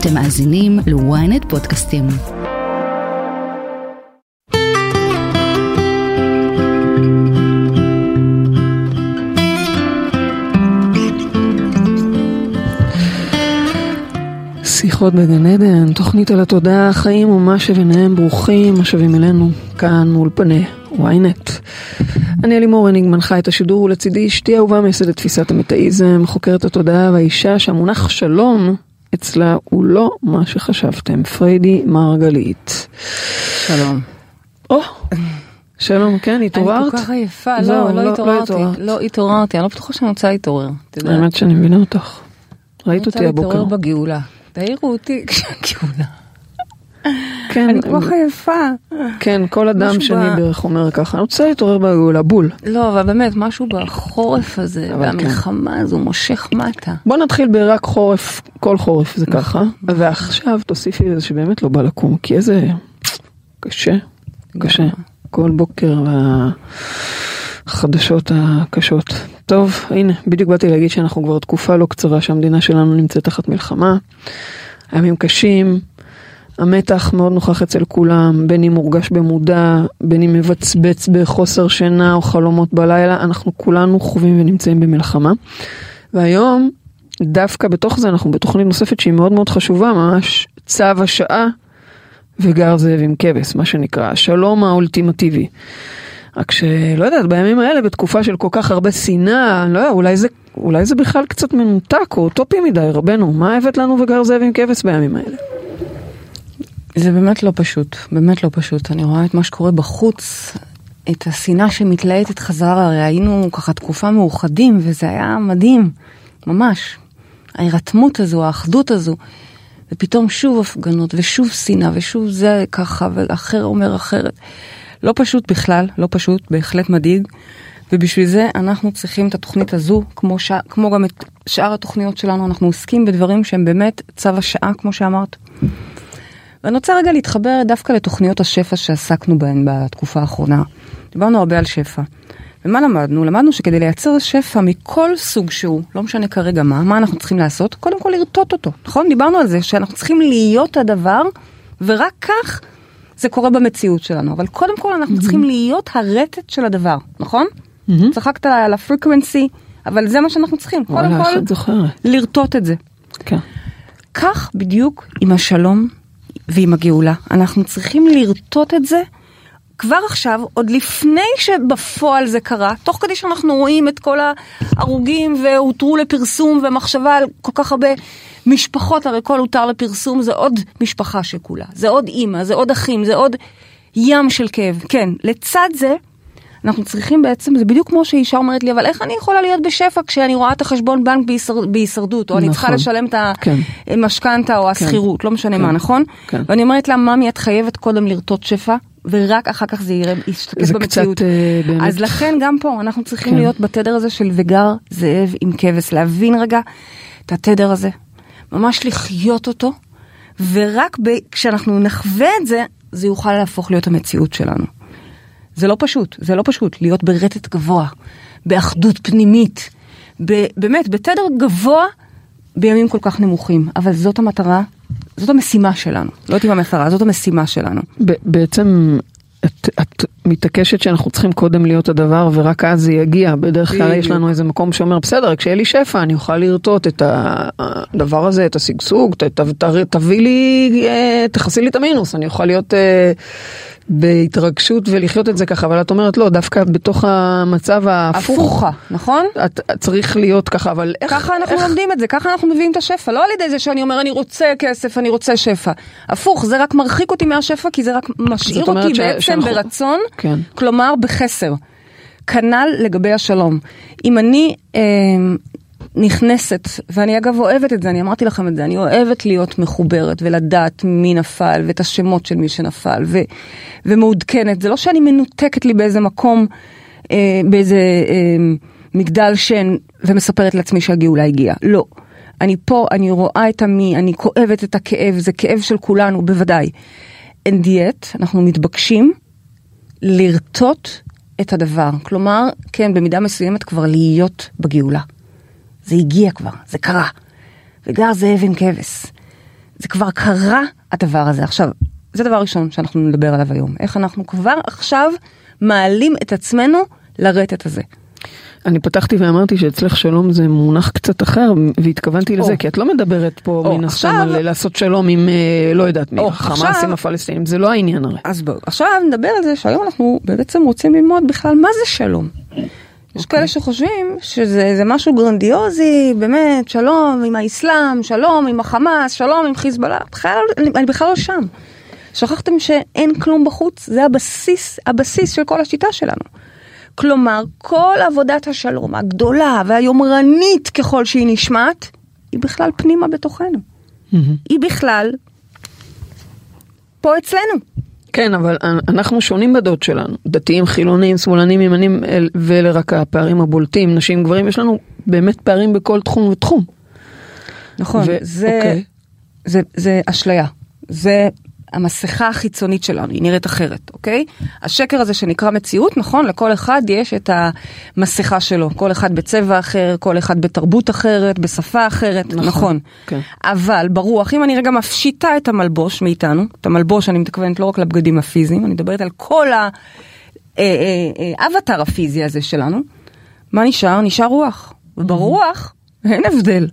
אתם מאזינים ל-ynet פודקאסטים. שיחות בגן עדן, תוכנית על התודעה, החיים ומה שביניהם ברוכים השבים אלינו, כאן מאולפני ynet. אני אלימור הניג מנחה את השידור ולצידי אשתי אהובה מייסדת תפיסת המטאיזם, חוקרת התודעה והאישה שהמונח שלום אצלה הוא לא מה שחשבתם, פריידי מרגלית. שלום. או, שלום, כן, התעוררת? אני כל כך עייפה, לא, לא- לא לא התעוררתי. התעוררת. לא התעוררתי, אני לא בטוחה שאני רוצה להתעורר. האמת שאני מבינה אותך. ראית אני אותי רוצה הבוקר. להתעורר בגאולה. תעירו אותי כשהגאולה. כן, אני כל כך עייפה. כן, כל אדם שני ב- בערך אומר ככה, אני רוצה להתעורר בגאולה, בול. לא, אבל באמת, משהו בחורף הזה, כן. והמלחמה הזו מושך מטה. בוא נתחיל ברק חורף, כל חורף זה ככה, ועכשיו תוסיפי לזה שבאמת לא בא לקום, כי איזה קשה, קשה, כל בוקר והחדשות הקשות. טוב, הנה, בדיוק באתי להגיד שאנחנו כבר תקופה לא קצרה שהמדינה שלנו נמצאת תחת מלחמה, הימים קשים, המתח מאוד נוכח אצל כולם, בין אם מורגש במודע, בין אם מבצבץ בחוסר שינה או חלומות בלילה, אנחנו כולנו חווים ונמצאים במלחמה. והיום, דווקא בתוך זה אנחנו בתוכנית נוספת שהיא מאוד מאוד חשובה, ממש צו השעה וגר זאב עם כבש, מה שנקרא, השלום האולטימטיבי. רק שלא יודעת, בימים האלה, בתקופה של כל כך הרבה שנאה, לא יודע, אולי זה, אולי זה בכלל קצת מנותק או אוטופי מדי, רבנו, מה הבאת לנו וגר זאב עם כבש בימים האלה? זה באמת לא פשוט, באמת לא פשוט. אני רואה את מה שקורה בחוץ, את השנאה שמתלהטת חזרה, הרי היינו ככה תקופה מאוחדים, וזה היה מדהים, ממש. ההירתמות הזו, האחדות הזו, ופתאום שוב הפגנות, ושוב שנאה, ושוב זה ככה, ואחר אומר אחרת. לא פשוט בכלל, לא פשוט, בהחלט מדאיג. ובשביל זה אנחנו צריכים את התוכנית הזו, כמו, ש... כמו גם את שאר התוכניות שלנו, אנחנו עוסקים בדברים שהם באמת צו השעה, כמו שאמרת. ואני רוצה רגע להתחבר דווקא לתוכניות השפע שעסקנו בהן בתקופה האחרונה. דיברנו הרבה על שפע. ומה למדנו? למדנו שכדי לייצר שפע מכל סוג שהוא, לא משנה כרגע מה, מה אנחנו צריכים לעשות? קודם כל לרטוט אותו, נכון? דיברנו על זה שאנחנו צריכים להיות הדבר, ורק כך זה קורה במציאות שלנו. אבל קודם כל אנחנו צריכים להיות הרטט של הדבר, נכון? צחקת על הפריקוונסי, אבל זה מה שאנחנו צריכים. קודם כל? לרטוט את זה. כן. כך בדיוק עם השלום ועם הגאולה. אנחנו צריכים לרטוט את זה כבר עכשיו, עוד לפני שבפועל זה קרה, תוך כדי שאנחנו רואים את כל ההרוגים והותרו לפרסום ומחשבה על כל כך הרבה משפחות, הרי כל הותר לפרסום זה עוד משפחה שכולה, זה עוד אימא, זה עוד אחים, זה עוד ים של כאב. כן, לצד זה, אנחנו צריכים בעצם, זה בדיוק כמו שאישה אומרת לי, אבל איך אני יכולה להיות בשפע כשאני רואה את החשבון בנק בהישר, בהישרדות, או אני צריכה נכון. לשלם את כן. המשכנתה או השכירות, לא משנה כן. מה, נכון? כן. ואני אומרת לה, ממי, את חייבת קודם לרטוט שפע, ורק אחר כך זה יראה, ישתקף במציאות. קצת, אה, באמת- אז לכן גם פה אנחנו צריכים כן. להיות בתדר הזה של וגר זאב עם כבש, להבין רגע את התדר הזה, ממש לחיות אותו, ורק ב- כשאנחנו נחווה את זה, זה יוכל להפוך להיות המציאות שלנו. זה לא פשוט, זה לא פשוט להיות ברטט גבוה, באחדות פנימית, ב- באמת, בתדר גבוה בימים כל כך נמוכים, אבל זאת המטרה, זאת המשימה שלנו, לא יודעת אם המטרה, זאת המשימה שלנו. בעצם את, את מתעקשת שאנחנו צריכים קודם להיות הדבר ורק אז זה יגיע. בדרך כלל יש. לנו איזה מקום שאומר בסדר, כשיהיה לי שפע אני אוכל לרטוט את הדבר הזה, את השגשוג, ת, ת, ת, תביא לי, אה, תכסי לי את המינוס, אני אוכל להיות אה, בהתרגשות ולחיות את זה ככה, אבל את אומרת לא, דווקא בתוך המצב ההפוך. הפוכה, נכון? את, את צריך להיות ככה, אבל איך... ככה אנחנו איך... לומדים את זה, ככה אנחנו מביאים את השפע, לא על ידי זה שאני אומר אני רוצה כסף, אני רוצה שפע. הפוך, זה רק מרחיק אותי מהשפע, כי זה רק משאיר אותי ש- בעצם שאנחנו- ברצון, כן. כלומר בחסר. כנ"ל לגבי השלום. אם אני אה, נכנסת, ואני אגב אוהבת את זה, אני אמרתי לכם את זה, אני אוהבת להיות מחוברת ולדעת מי נפל ואת השמות של מי שנפל ו, ומעודכנת, זה לא שאני מנותקת לי באיזה מקום, אה, באיזה אה, מגדל שן ומספרת לעצמי שהגאולה הגיעה, לא. אני פה, אני רואה את המי, אני כואבת את הכאב, זה כאב של כולנו, בוודאי. אין דיאט, אנחנו מתבקשים לרטוט את הדבר. כלומר, כן, במידה מסוימת כבר להיות בגאולה. זה הגיע כבר, זה קרה. וגר זאב עם כבש. זה כבר קרה הדבר הזה. עכשיו, זה דבר ראשון שאנחנו נדבר עליו היום. איך אנחנו כבר עכשיו מעלים את עצמנו לרטט הזה. אני פתחתי ואמרתי שאצלך שלום זה מונח קצת אחר, והתכוונתי לזה, או. כי את לא מדברת פה או, מן הסתם עכשיו- על לעשות שלום עם אה, לא יודעת מי, חמאס עכשיו- עם הפלסטינים, זה לא העניין הרי. אז בואו, עכשיו נדבר על זה שהיום אנחנו בעצם רוצים ללמוד בכלל מה זה שלום. יש כאלה שחושבים שזה זה משהו גרנדיוזי, באמת, שלום עם האסלאם, שלום עם החמאס, שלום עם חיזבאללה, בכלל, אני, אני בכלל לא שם. שכחתם שאין כלום בחוץ, זה הבסיס, הבסיס של כל השיטה שלנו. כלומר, כל עבודת השלום הגדולה והיומרנית ככל שהיא נשמעת, היא בכלל פנימה בתוכנו. היא בכלל פה אצלנו. כן, אבל אנחנו שונים בדעות שלנו, דתיים, חילונים, שמאלנים, ימנים, אל- ואלה רק הפערים הבולטים, נשים, גברים, יש לנו באמת פערים בכל תחום ותחום. נכון, ו- זה, אוקיי. זה, זה אשליה. זה המסכה החיצונית שלנו, היא נראית אחרת, אוקיי? השקר הזה שנקרא מציאות, נכון, לכל אחד יש את המסכה שלו. כל אחד בצבע אחר, כל אחד בתרבות אחרת, בשפה אחרת, נכון. נכון. כן. אבל ברוח, אם אני רגע מפשיטה את המלבוש מאיתנו, את המלבוש, אני מתכוונת לא רק לבגדים הפיזיים, אני מדברת על כל האבטר הפיזי הזה שלנו, מה נשאר? נשאר רוח. וברוח אין הבדל.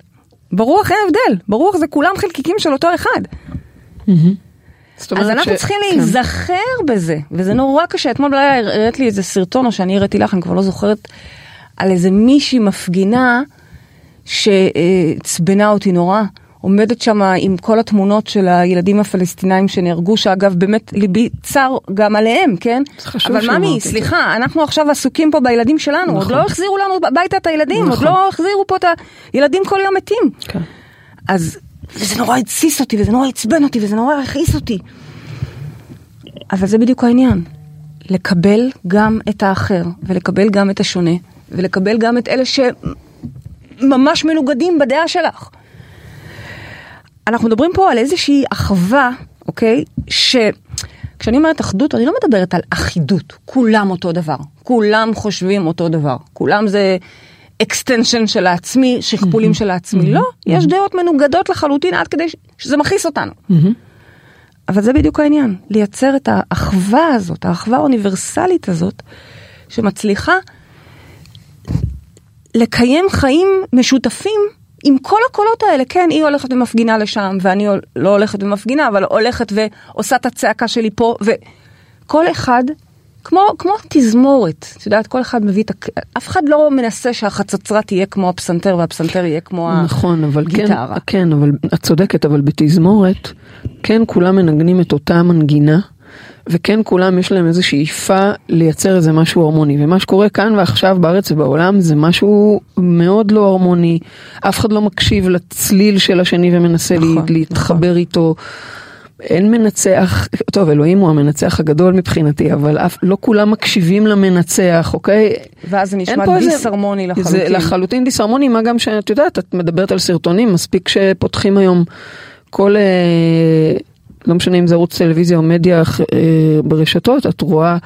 ברוח אין הבדל, ברוח זה כולם חלקיקים של אותו אחד. אז אנחנו ש- צריכים כן. להיזכר בזה, וזה נורא קשה. אתמול בלילה הראית לי איזה סרטון, או שאני הראיתי לך, אני כבר לא זוכרת, על איזה מישהי מפגינה שעצבנה אותי נורא. עומדת שם עם כל התמונות של הילדים הפלסטינאים שנהרגו, שאגב באמת ליבי צר גם עליהם, כן? אבל ממי, את זה. סליחה, אנחנו עכשיו עסוקים פה בילדים שלנו, עוד נכון. לא החזירו לנו הביתה את הילדים, עוד נכון. לא החזירו פה את הילדים כל יום מתים. כן. אז וזה נורא התסיס אותי, וזה נורא עצבן אותי, וזה נורא הכעיס אותי. אבל זה בדיוק העניין. לקבל גם את האחר, ולקבל גם את השונה, ולקבל גם את אלה שממש מנוגדים בדעה שלך. אנחנו מדברים פה על איזושהי אחווה, אוקיי? שכשאני אומרת אחדות, אני לא מדברת על אחידות. כולם אותו דבר. כולם חושבים אותו דבר. כולם זה extension של העצמי, שכפולים של העצמי. לא, יש דעות מנוגדות לחלוטין עד כדי שזה מכעיס אותנו. אבל זה בדיוק העניין, לייצר את האחווה הזאת, האחווה האוניברסלית הזאת, שמצליחה לקיים חיים משותפים עם כל הקולות האלה. כן, היא הולכת ומפגינה לשם, ואני לא הולכת ומפגינה, אבל הולכת ועושה את הצעקה שלי פה, וכל אחד, כמו, כמו תזמורת, את יודעת, כל אחד מביא את... הק- אף אחד לא מנסה שהחצוצרה תהיה כמו הפסנתר, והפסנתר יהיה כמו נכון, אבל כן, הגיטרה. כן, אבל את צודקת, אבל בתזמורת, כן כולם מנגנים את אותה מנגינה, וכן כולם יש להם איזו שאיפה לייצר איזה משהו הרמוני, ומה שקורה כאן ועכשיו בארץ ובעולם זה משהו מאוד לא הרמוני, אף אחד לא מקשיב לצליל של השני ומנסה נכון, להתחבר נכון. איתו. אין מנצח, טוב אלוהים הוא המנצח הגדול מבחינתי, אבל אף, לא כולם מקשיבים למנצח, אוקיי? ואז זה נשמע דיסהרמוני לחלוטין. זה לחלוטין דיסהרמוני, מה גם שאת יודעת, את מדברת על סרטונים, מספיק שפותחים היום כל, אה, לא משנה אם זה ערוץ טלוויזיה או מדיה אה, ברשתות, את רואה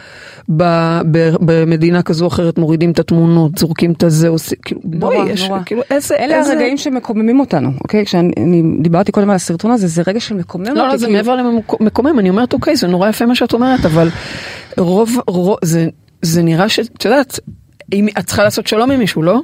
ב, ב, במדינה כזו או אחרת מורידים את התמונות, זורקים את הזה, עושים, כאילו, נורא, בואי, יש, נורא. כאילו, איזה, אלה איזה... הרגעים שמקוממים אותנו, אוקיי? כשאני אני דיברתי קודם על הסרטון הזה, זה רגע של מקומם אותי. לא, לא, זה כאילו- מעבר למקומם, אני אומרת, אוקיי, זה נורא יפה מה שאת אומרת, אבל רוב, רוב, זה, זה נראה שאת יודעת, אם את צריכה לעשות שלום עם מישהו, לא?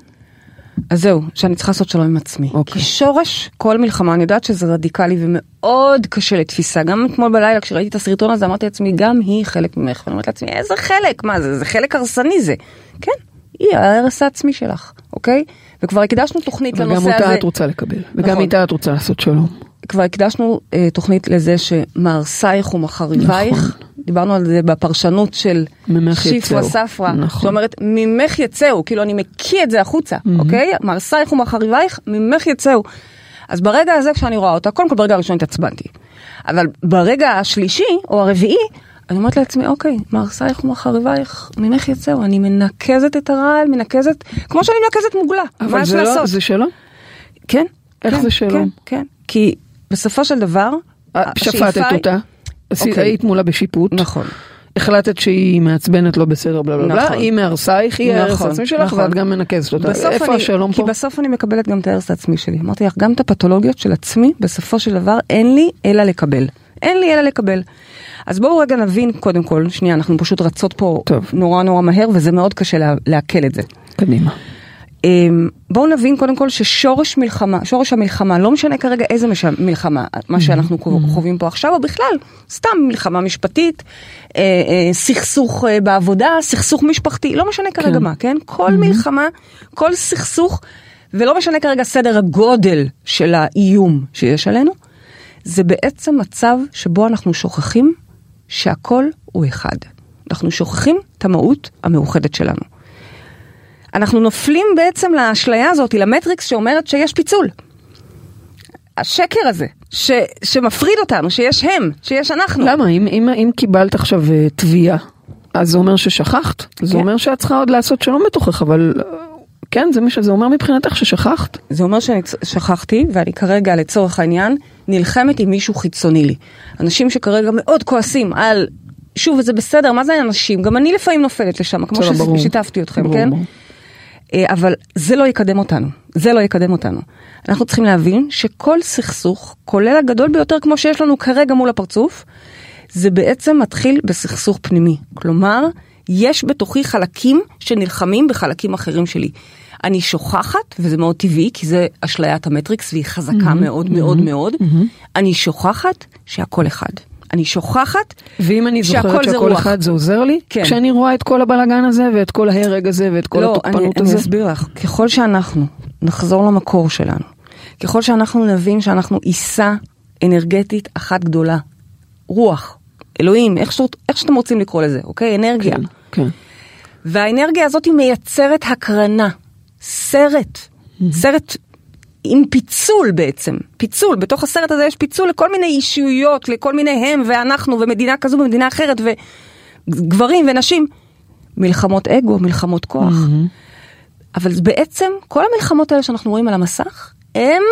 אז זהו, שאני צריכה לעשות שלום עם עצמי. אוקיי. כי שורש כל מלחמה, אני יודעת שזה רדיקלי ומאוד קשה לתפיסה. גם אתמול בלילה כשראיתי את הסרטון הזה, אמרתי לעצמי, גם היא חלק ממך. ואני אומרת לעצמי, איזה חלק? מה זה? זה חלק הרסני זה. כן, היא ההרס העצמי שלך, אוקיי? וכבר הקדשנו תוכנית וגם לנושא אותה הזה. את רוצה לקבל, וגם נכון. איתה את רוצה לעשות שלום. כבר הקדשנו אה, תוכנית לזה שמהרסייך ומחריבייך. נכון. דיברנו על זה בפרשנות של שיפרה. ספרא, נכון. שאומרת ממך יצאו, כאילו אני מקיא את זה החוצה, אוקיי? מהרסייך ומחריבייך, ממך יצאו. אז ברגע הזה כשאני רואה אותה, קודם כל ברגע הראשון התעצבנתי. אבל ברגע השלישי או הרביעי, אני אומרת לעצמי, אוקיי, מהרסייך ומחריבייך, ממך יצאו, אני מנקזת את הרעל, מנקזת, כמו שאני מנקזת מוגלה, מה אבל יש זה לעשות? לא, זה שלום? כן. איך כן, זה שלום? כן, כן. כי בסופו של דבר, השאיפה שפטת אותה, אוקיי. היית מולה בשיפוט, נכון. החלטת שהיא מעצבנת לא בסדר בלה בלה בלה, נכון. היא מהרסייך, היא ההרס נכון, העצמי שלך נכון. ואת גם מנקזת אותה. איפה השלום כי פה? בסוף אני מקבלת גם את ההרס העצמי שלי. אמרתי לך, גם את הפתולוגיות של עצמי, בסופו של דבר אין לי אלא לקבל. אין לי אלא לקבל. אז בואו רגע נבין, קודם כל, שנייה, אנחנו פשוט רצות פה טוב. נורא נורא מהר, וזה מאוד קשה לה, לעכל את זה. קדימה. אמ, בואו נבין קודם כל ששורש מלחמה, שורש המלחמה, לא משנה כרגע איזה מלחמה, מה שאנחנו חווים פה עכשיו, או בכלל, סתם מלחמה משפטית, אה, אה, סכסוך אה, בעבודה, סכסוך משפחתי, לא משנה כרגע כן. מה, כן? כל מלחמה, כל סכסוך, ולא משנה כרגע סדר הגודל של האיום שיש עלינו, זה בעצם מצב שבו אנחנו שוכחים שהכל הוא אחד. אנחנו שוכחים את המהות המאוחדת שלנו. אנחנו נופלים בעצם לאשליה הזאת, למטריקס שאומרת שיש פיצול. השקר הזה, ש, שמפריד אותנו, שיש הם, שיש אנחנו. למה? אם, אם, אם קיבלת עכשיו אה, תביעה, אז זה אומר ששכחת? זה כן. אומר שאת צריכה עוד לעשות שלום בתוכך, אבל אה, כן, זה מה שזה אומר מבחינתך ששכחת? זה אומר שאני צ- שכחתי, ואני כרגע, לצורך העניין, נלחמת עם מישהו חיצוני לי. אנשים שכרגע מאוד כועסים על, שוב, וזה בסדר, מה זה אנשים? גם אני לפעמים נופלת לשם, כמו. ששיתפתי אתכם, ברור, כן? ברור. אה, אבל זה לא יקדם אותנו, זה לא יקדם אותנו. אנחנו צריכים להבין שכל סכסוך, כולל הגדול ביותר כמו שיש לנו כרגע מול הפרצוף, זה בעצם מתחיל בסכסוך פנימי. כלומר, יש בתוכי חלקים שנלחמים בחלקים אחרים שלי. אני שוכחת, וזה מאוד טבעי, כי זה אשליית המטריקס והיא חזקה מאוד מאוד מאוד, אני שוכחת שהכל אחד. אני שוכחת ואם אני זוכרת שהכל. אחד זה עוזר לי? כן. כשאני רואה את כל הבלאגן הזה ואת כל ההרג הזה ואת כל לא, התוקפנות אני, הזה? אני אסביר לך. ככל שאנחנו נחזור למקור שלנו, ככל שאנחנו נבין שאנחנו עיסה אנרגטית אחת גדולה, רוח, אלוהים, איך, שאת, איך שאתם רוצים לקרוא לזה, אוקיי? אנרגיה. כן, כן. והאנרגיה הזאת היא מייצרת הקרנה, סרט, סרט עם פיצול בעצם, פיצול, בתוך הסרט הזה יש פיצול לכל מיני אישיויות, לכל מיני הם ואנחנו ומדינה כזו ומדינה אחרת וגברים ונשים. מלחמות אגו, מלחמות כוח. אבל בעצם כל המלחמות האלה שאנחנו רואים על המסך, הם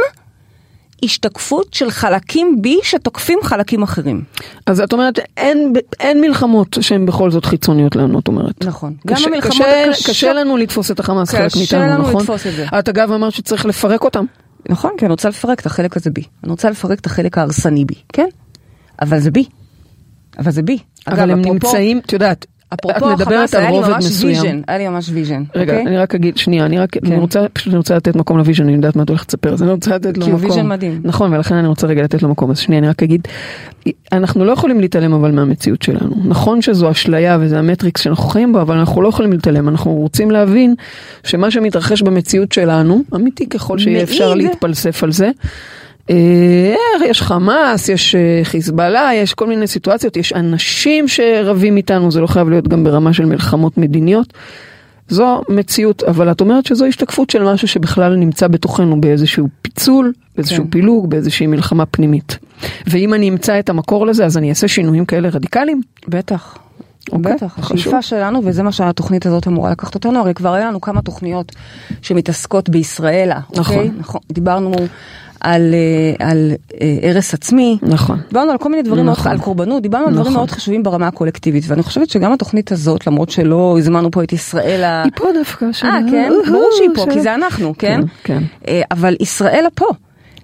השתקפות של חלקים בי שתוקפים חלקים אחרים. אז את אומרת, אין, אין מלחמות שהן בכל זאת חיצוניות לנו, את אומרת. נכון. גם קשה, המלחמות קשה, הקשות- קשה לנו לתפוס את החמאס חלק קשה מאיתנו, לנו נכון? לתפוס את זה. את אגב אמרת שצריך לפרק אותם. נכון, כי אני רוצה לפרק את החלק הזה בי. אני רוצה לפרק את החלק ההרסני בי, כן? אבל זה בי. אבל זה בי. אבל אגב, הם אפרופו- נמצאים, את יודעת, אפרופו החמאס, היה לי ממש מסוים. vision, היה לי ממש vision. רגע, אוקיי? אני רק אגיד, שנייה, אני רק, אני כן. רוצה, פשוט אני רוצה לתת מקום ל vision, אני יודעת מה את הולכת לספר, אז אני רוצה לתת לו כי הוא מקום. vision מדהים. נכון, ולכן אני רוצה רגע לתת לו מקום, אז שנייה, אני רק אגיד, אנחנו לא יכולים להתעלם אבל מהמציאות שלנו. נכון שזו אשליה וזה המטריקס שאנחנו חיים בו, אבל אנחנו לא יכולים להתעלם, אנחנו רוצים להבין שמה שמתרחש במציאות שלנו, אמיתי ככל שיהיה. אפשר להתפלסף על זה. אה, יש חמאס, יש אה, חיזבאללה, יש כל מיני סיטואציות, יש אנשים שרבים איתנו, זה לא חייב להיות גם ברמה של מלחמות מדיניות. זו מציאות, אבל את אומרת שזו השתקפות של משהו שבכלל נמצא בתוכנו באיזשהו פיצול, באיזשהו כן. פילוג, באיזושהי מלחמה פנימית. ואם אני אמצא את המקור לזה, אז אני אעשה שינויים כאלה רדיקליים? בטח. אוקיי, בטח, חשוב. השאיפה שלנו, וזה מה שהתוכנית הזאת אמורה לקחת אותנו, הרי כבר היה לנו כמה תוכניות שמתעסקות בישראלה, נכון. אוקיי? נכון. דיברנו על, אה, על אה, הרס עצמי, נכון. דיברנו על כל מיני דברים, מאוד, נכון. על קורבנות, דיברנו על דברים נכון. מאוד חשובים ברמה הקולקטיבית, ואני חושבת שגם התוכנית הזאת, למרות שלא הזמנו פה את ישראל ה... היא פה דווקא. אה. כן? ברור שהיא פה. כי זה אנחנו, כן? כן, כן. אה, אבל ישראלה פה.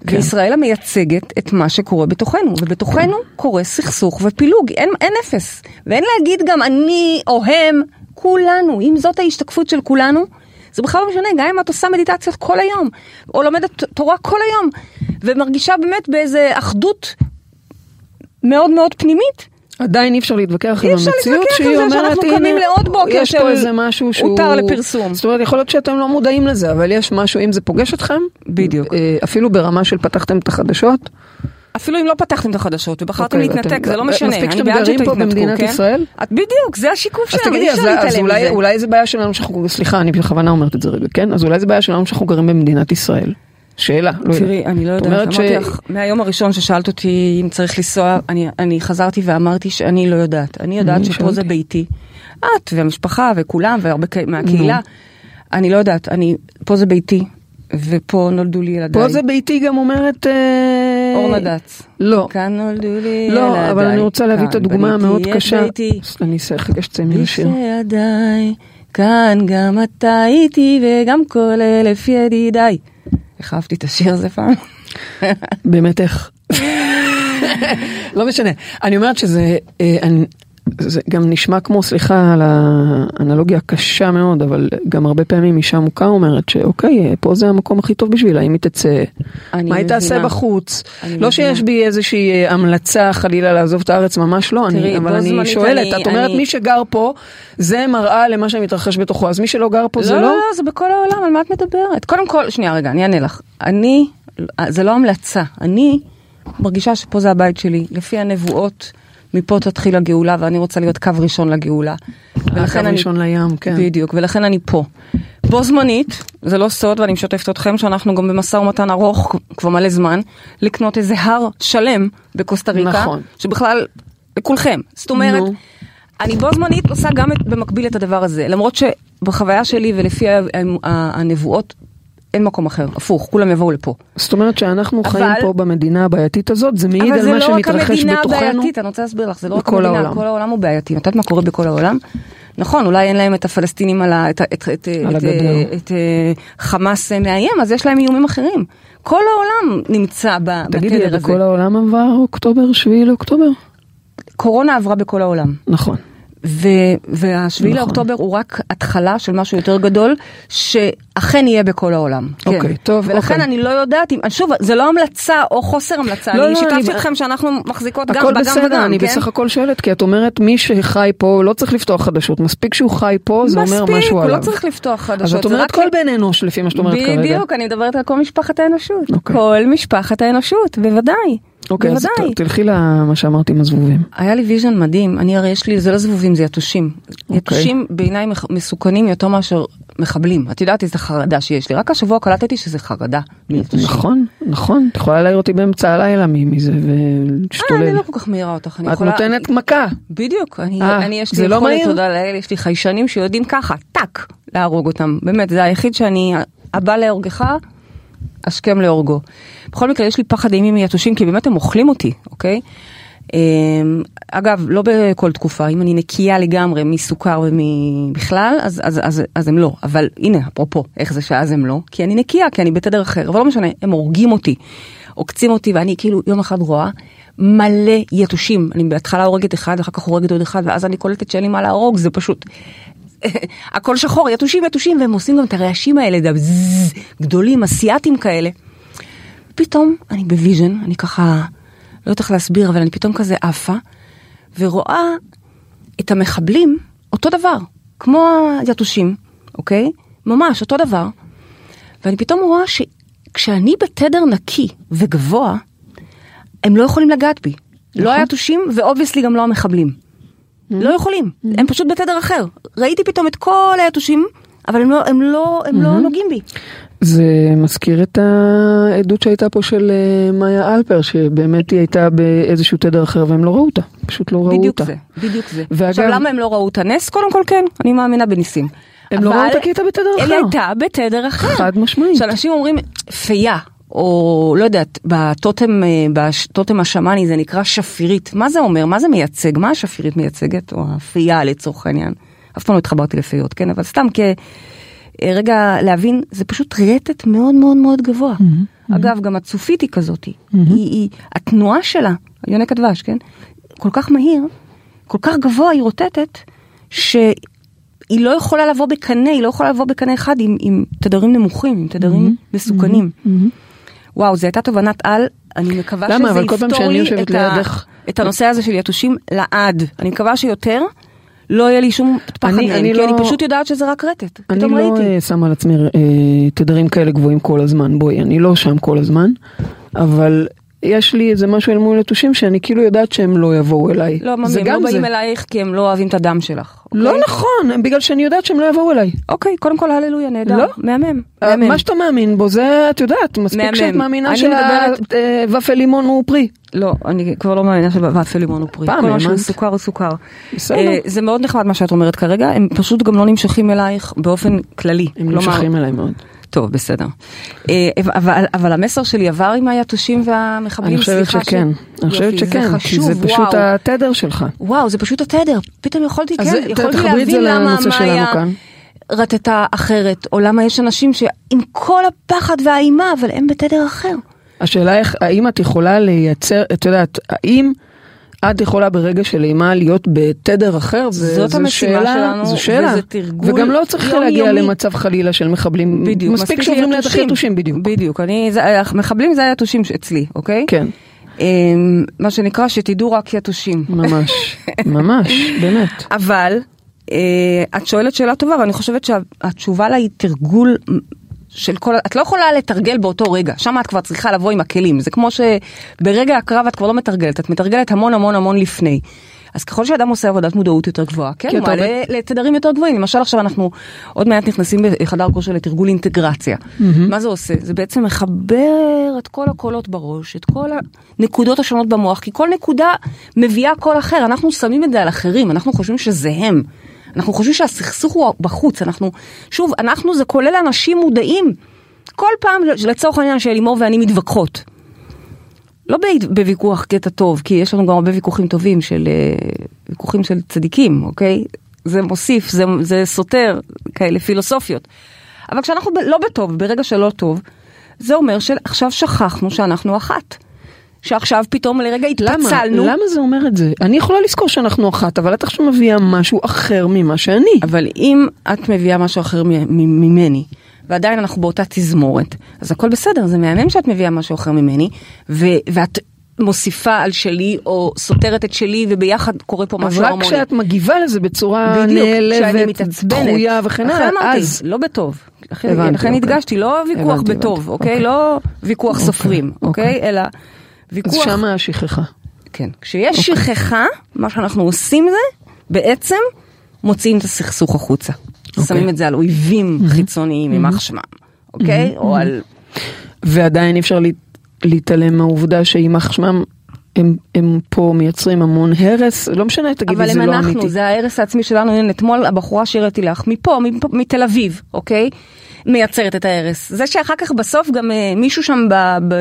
כן. וישראל המייצגת את מה שקורה בתוכנו, ובתוכנו קורה סכסוך ופילוג, אין, אין אפס. ואין להגיד גם אני או הם, כולנו, אם זאת ההשתקפות של כולנו, זה בכלל לא משנה, גם אם את עושה מדיטציות כל היום, או לומדת תורה כל היום, ומרגישה באמת באיזה אחדות מאוד מאוד פנימית, עדיין אי אפשר להתווכח עם אי אפשר המציאות להתווכח שהיא עם זה אומרת, שאנחנו קמים לעוד בוקר יש של פה איזה משהו שהוא... הותר לפרסום. זאת אומרת, יכול להיות שאתם לא מודעים לזה, אבל יש משהו, אם זה פוגש אתכם, בדיוק. אה, אפילו ברמה של פתחתם את החדשות, אפילו אם לא פתחתם את החדשות ובחרתם אוקיי, להתנתק, ואתם- זה לא משנה, מספיק שאתם גרים פה במדינת כן? ישראל? את- בדיוק, זה השיקוף שלנו, אי תגידי, אז, אפשר אז להתעלם אולי, מזה. אולי זה בעיה שלנו שאנחנו, סליחה, אני בכוונה אומרת את זה רגע, כן? אז אולי זה בעיה שלנו שאנחנו גרים במדינת ישראל. שאלה, לא תראי, יודע. אני לא יודעת, אמרתי ש- לך, מהיום הראשון ששאלת אותי אם צריך לנסוע, אני, אני חזרתי ואמרתי שאני לא יודעת. אני יודעת שפה. זה ביתי. את והמשפחה וכולם והרבה מהקהילה. אני לא יודעת, אני, פה זה ביתי. ופה נולדו לי ילדיי. פה זה ביתי גם אומרת... אה, אורנה דץ. לא. כאן נולדו לי ילדיי. לא, אבל אני רוצה להביא את כאן הדוגמה בניתי המאוד את קשה. ביתי. אני אחכה שתסיימי בלי לשיר. שידיי, כאן גם אתה איתי וגם כל אלף ידידיי. איך אהבתי את השיר הזה פעם? באמת איך? לא משנה. אני אומרת שזה אה, אני- זה גם נשמע כמו, סליחה על האנלוגיה הקשה מאוד, אבל גם הרבה פעמים אישה מוכה אומרת שאוקיי, פה זה המקום הכי טוב בשבילה, אם היא תצא, מה היא תעשה. בחוץ? לא מבינה. שיש בי איזושהי אה, המלצה חלילה לעזוב את הארץ, ממש לא, תראי, אני, אבל אני שואלת, אני- את אומרת אני- מי שגר פה, זה מראה למה שמתרחש בתוכו, אז מי שלא גר פה זה לא, לא? לא, לא, זה בכל העולם, על מה את מדברת? קודם כל, שנייה, רגע, אני אענה לך. אני, זה לא המלצה, אני מרגישה שפה זה הבית שלי, לפי הנבואות, מפה תתחיל הגאולה, ואני רוצה להיות קו ראשון לגאולה. הקו אני- ראשון לים, כן. בדיוק, ולכן אני פה. בו זמנית, זה לא סוד, ואני משתפת אתכם שאנחנו גם במשא ומתן ארוך כבר מלא זמן, לקנות איזה הר שלם בקוסטה ריקה, נכון. שבכלל, לכולכם. זאת אומרת, נו. אני בו זמנית עושה גם את, במקביל את הדבר הזה, למרות שבחוויה שלי ולפי הנבואות, אין מקום אחר, הפוך, כולם יבואו לפה. זאת אומרת שאנחנו אבל- חיים פה במדינה הבעייתית הזאת, זה מעיד אבל על זה מה לא רק שמתרחש המדינה בתוכנו. הבעייתית, אני רוצה להסביר לך, זה לא רק המדינה, העולם. כל העולם הוא בעייתי. את יודעת מה קורה בכל העולם? נכון, אולי אין להם את הפלסטינים על ה... את, את, את, על את. את, את אה, חמאס מאיים, אז יש להם איומים אחרים. כל העולם נמצא תגידי, בתדר הזה. בכל העולם עבר אוקטובר, שביעי לאוקטובר? קורונה עברה בכל העולם. נכון. ו- והשביעי נכון. לאוקטובר הוא רק התחלה של משהו יותר גדול, שאכן יהיה בכל העולם. כן. אוקיי, טוב, ולכן אוקיי. אני לא יודעת אם, שוב, זה לא המלצה או חוסר המלצה, לא, אני לא, שיתפתי אתכם שאנחנו מחזיקות גם בגם בסדר, וגם, אני כן? בסך הכל שואלת, כי את אומרת מי שחי פה לא צריך לפתוח חדשות, מספיק שהוא חי פה, זה אומר מספיק, משהו הוא עליו. לא צריך לפתוח חדשות. אז את אומרת כל בן אנוש לפי מה שאת אומרת כרגע. בדיוק, אני מדברת על כל משפחת האנושות. אוקיי. כל משפחת האנושות, בוודאי. אוקיי, אז בוודאי. תלכי למה שאמרתי עם הזבובים. היה לי vision מדהים, אני הרי יש לי, זה לא זבובים, זה יתושים. אוקיי. יתושים בעיניי מסוכנים יותר מאשר מחבלים. את יודעת איזה חרדה שיש לי, רק השבוע קלטתי שזה חרדה מיתושים. נכון, נכון, את יכולה להעיר אותי באמצע הלילה מזה אה, אני ולהשתולל. לא כל כך מעירה אותך, אני את יכולה... נותנת מכה. בדיוק, אני, אה, אני יש זה לי לא יכולת? תודה לאל, יש לי חיישנים שיודעים ככה, טאק, להרוג אותם. באמת, זה היחיד שאני, הבא להורגך, השכם להורגו. בכל מקרה, יש לי פחד אימים מיתושים, כי באמת הם אוכלים אותי, אוקיי? אמ, אגב, לא בכל תקופה, אם אני נקייה לגמרי מסוכר ובכלל, אז, אז, אז, אז הם לא. אבל הנה, אפרופו, איך זה שאז הם לא? כי אני נקייה, כי אני בתדר אחר, אבל לא משנה, הם הורגים אותי, עוקצים אותי, ואני כאילו יום אחד רואה מלא יתושים. אני בהתחלה הורגת אחד, ואחר כך הורגת עוד אחד, ואז אני קולטת שאין לי מה להרוג, זה פשוט... הכל שחור, יתושים, יתושים, והם עושים גם את הרעשים האלה, the buzz, גדולים, אסייתים כאלה. פתאום אני ב vision, אני ככה, לא יודעת איך להסביר, אבל אני פתאום כזה עפה, ורואה את המחבלים אותו דבר, כמו היתושים, אוקיי? ממש אותו דבר. ואני פתאום רואה שכשאני בתדר נקי וגבוה, הם לא יכולים לגעת בי. לא היתושים, ו obviously גם לא המחבלים. לא יכולים, הם פשוט בתדר אחר. ראיתי פתאום את כל היתושים, אבל הם לא, הם לא, הם לא נוגעים בי. זה מזכיר את העדות שהייתה פה של אה, מאיה אלפר, שבאמת היא הייתה באיזשהו תדר אחר והם לא ראו אותה, פשוט לא ראו בדיוק אותה. זה, בדיוק זה. ואגב- עכשיו למה הם לא ראו את הנס? קודם כל כן, אני מאמינה בניסים. הם לא אבל ראו אותה כי הייתה בתדר היא אחר. הייתה בתדר אחר. חד משמעית. שאנשים אומרים פייה, או לא יודעת, בטוטם, אה, בטוטם השמאני זה נקרא שפירית. מה זה אומר? מה זה מייצג? מה השפירית מייצגת? או הפייה לצורך העניין. אף פעם לא התחברתי לפיות, כן? אבל סתם כ... אה, רגע להבין, זה פשוט רטט מאוד מאוד מאוד גבוה. אגב, גם הצופית היא כזאת. היא, היא, התנועה שלה, יונק הדבש, כן? כל כך מהיר, כל כך גבוה היא רוטטת, שהיא לא יכולה לבוא בקנה, היא לא יכולה לבוא בקנה אחד עם, עם תדרים נמוכים, עם תדרים מסוכנים. וואו, זו הייתה תובנת על, אני מקווה למה? שזה יפתור לי את, ה, לידך- את הנושא הזה של יתושים לעד. אני מקווה שיותר לא יהיה לי שום פחד מהם, אני כי לא- אני פשוט יודעת שזה רק רטט. אני לא ראיתי. אה, שמה על עצמי אה, תדרים כאלה גבוהים כל הזמן, בואי, אני לא שם כל הזמן, אבל יש לי איזה משהו אל מול יתושים שאני כאילו יודעת שהם לא יבואו אליי. לא, ממי, הם לא באים זה. אלייך כי הם לא אוהבים את הדם שלך. לא אוקיי? נכון, הם בגלל שאני יודעת שהם לא יבואו אליי. אוקיי, קודם כל הללויה, נהדר. לא. מהמם. אה, מהמם. מה שאתה מאמין בו זה, את יודעת, מספיק מהמם. שאת מאמינה אני מדברת- שהוואפל לימון הוא פרי. לא, אני כבר לא מאמינה שוואפל לימון הוא פרי. פעם כל מה שהוא האמנת. סוכר הוא סוכר. בסדר. אה, זה מאוד נחמד מה שאת אומרת כרגע, הם פשוט גם לא נמשכים אלייך באופן כללי. הם כלומר, נמשכים אליי מאוד. טוב, בסדר. אה, אבל, אבל המסר שלי עבר עם היתושים והמחבלים, אני חושבת שכן, ש- אני חושבת שכן, זה כי זה פשוט וואו. התדר שלך. וואו, זה פשוט התדר. פתאום יכולתי, כן, זה- יכולתי להבין למה שלנו מאיה כאן. רטטה אחרת, או למה יש אנשים שעם כל הפחד והאימה, אבל הם בתדר אחר. השאלה איך, האם את יכולה לייצר, את יודעת, האם את יכולה ברגע של אימה להיות בתדר אחר? זאת זו המשימה שאלה, שלנו, זו שאלה. וזה תרגול וגם לא צריך להגיע יומיומי. למצב חלילה של מחבלים. בדיוק, מספיק שעוברים ליד יתושים. יתושים, בדיוק. בדיוק, אני, זה, מחבלים זה היתושים אצלי, אוקיי? כן, אמ, מה שנקרא, שתדעו רק יתושים. ממש, ממש, באמת. אבל אה, את שואלת שאלה טובה ואני חושבת שהתשובה לה היא תרגול של כל, את לא יכולה לתרגל באותו רגע, שם את כבר צריכה לבוא עם הכלים, זה כמו שברגע הקרב את כבר לא מתרגלת, את מתרגלת המון המון המון לפני. אז ככל שאדם עושה עבודת מודעות יותר גבוהה, כן, הוא מעלה לתדרים יותר גבוהים. למשל עכשיו אנחנו עוד מעט נכנסים בחדר כושר לתרגול אינטגרציה. מה זה עושה? זה בעצם מחבר את כל הקולות בראש, את כל הנקודות השונות במוח, כי כל נקודה מביאה קול אחר, אנחנו שמים את זה על אחרים, אנחנו חושבים שזה הם. אנחנו חושבים שהסכסוך הוא בחוץ, אנחנו, שוב, אנחנו זה כולל אנשים מודעים. כל פעם, לצורך העניין שלימור ואני מתווכחות. לא בוויכוח קטע טוב, כי יש לנו גם הרבה ויכוחים טובים של אה, ויכוחים של צדיקים, אוקיי? זה מוסיף, זה, זה סותר, כאלה פילוסופיות. אבל כשאנחנו ב- לא בטוב, ברגע שלא טוב, זה אומר שעכשיו שכחנו שאנחנו אחת. שעכשיו פתאום לרגע למה? התפצלנו. למה זה אומר את זה? אני יכולה לזכור שאנחנו אחת, אבל את עכשיו מביאה משהו אחר ממה שאני. אבל אם את מביאה משהו אחר ממני, ועדיין אנחנו באותה תזמורת, אז הכל בסדר, זה מהמם שאת מביאה משהו אחר ממני, ו- ואת מוסיפה על שלי, או סותרת את שלי, וביחד קורה פה משהו רק הרמוני. כשאת מגיבה לזה בצורה נעלבת. דחויה וכן הלאה, אז... לא בטוב. לכן, אוקיי. הדגשתי, לא ויכוח הבנתי, בטוב, הבנתי, אוקיי? אוקיי. לא ויכוח אוקיי, סופרים, אוקיי? אוקיי. אלא אז ויכוח... שמה השכחה. כן. כשיש שכחה, מה שאנחנו עושים זה, בעצם מוציאים את הסכסוך החוצה. שמים את זה על אויבים חיצוניים, יימח שמם, אוקיי? או על... ועדיין אי אפשר לה- להתעלם מהעובדה שיימח שמם, הם, הם פה מייצרים המון הרס, לא משנה, תגידי, אבל זה הם לא אנחנו, אמיתי. זה ההרס העצמי שלנו. הנה, אתמול הבחורה שהראיתי לך, מפה, מפה, מתל אביב, אוקיי? מייצרת את ההרס. זה שאחר כך בסוף גם אה, מישהו שם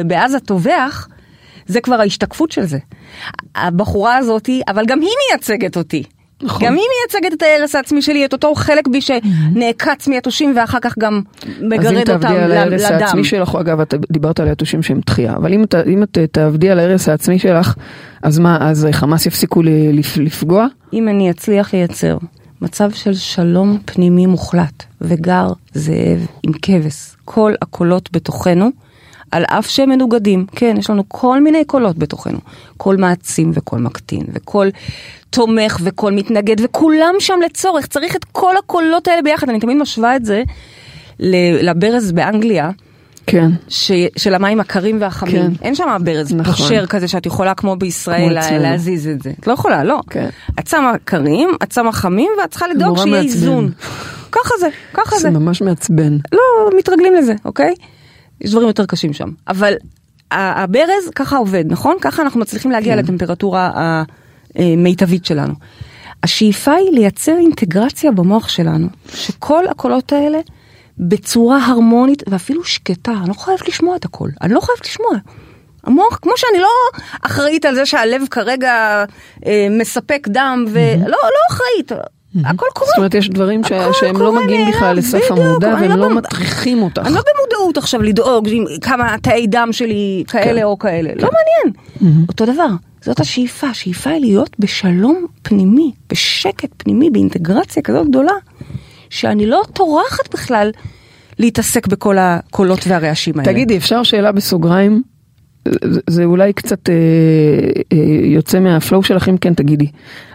בעזה טובח, זה כבר ההשתקפות של זה. הבחורה הזאתי, אבל גם היא מייצגת אותי. נכון. גם היא מייצגת את ההרס העצמי שלי, את אותו חלק בי שנעקץ מיתושים ואחר כך גם אז אם מגרד אותם תעבדי על ההרס לדם. העצמי שלך, אגב, את דיברת על יתושים שהם דחייה, אבל אם, אם את תעבדי על ההרס העצמי שלך, אז מה, אז חמאס יפסיקו לפגוע? אם אני אצליח לייצר מצב של שלום פנימי מוחלט וגר זאב עם כבש, כל הקולות בתוכנו, על אף שהם מנוגדים, כן, יש לנו כל מיני קולות בתוכנו, קול מעצים וקול מקטין, וקול תומך וקול מתנגד, וכולם שם לצורך, צריך את כל הקולות האלה ביחד, אני תמיד משווה את זה לברז באנגליה. כן. ש... של המים הקרים והחמים. כן. אין שם ברז נכון. פושר כזה שאת יכולה כמו בישראל לה... להזיז את זה. את לא יכולה, לא. כן. את שמה קרים, את שמה חמים ואת צריכה לדאוג שיהיה מעצבן. איזון. ככה זה, ככה זה. זה ממש מעצבן. לא, מתרגלים לזה, אוקיי? יש דברים יותר קשים שם. אבל הברז ככה עובד, נכון? ככה אנחנו מצליחים להגיע כן. לטמפרטורה המיטבית שלנו. השאיפה היא לייצר אינטגרציה במוח שלנו, שכל הקולות האלה בצורה הרמונית ואפילו שקטה, אני לא חייבת לשמוע את הקול, אני לא חייבת לשמוע. המוח, כמו שאני לא אחראית על זה שהלב כרגע אה, מספק דם, ולא לא אחראית, הכל קורה. זאת אומרת, יש דברים ש... שהם לא מגיעים בכלל לסף המודע, והם לא לא מטריחים אותך. אני לא במודעות עכשיו לדאוג עם כמה תאי דם שלי כאלה כן. או כאלה, לא מעניין. אותו דבר, זאת השאיפה, השאיפה היא להיות בשלום פנימי, בשקט פנימי, באינטגרציה כזאת גדולה, שאני לא טורחת בכלל להתעסק בכל הקולות והרעשים האלה. תגידי, אפשר שאלה בסוגריים? זה- זה אולי קצת אה, אה, יוצא מהפלואו שלך, אם כן תגידי.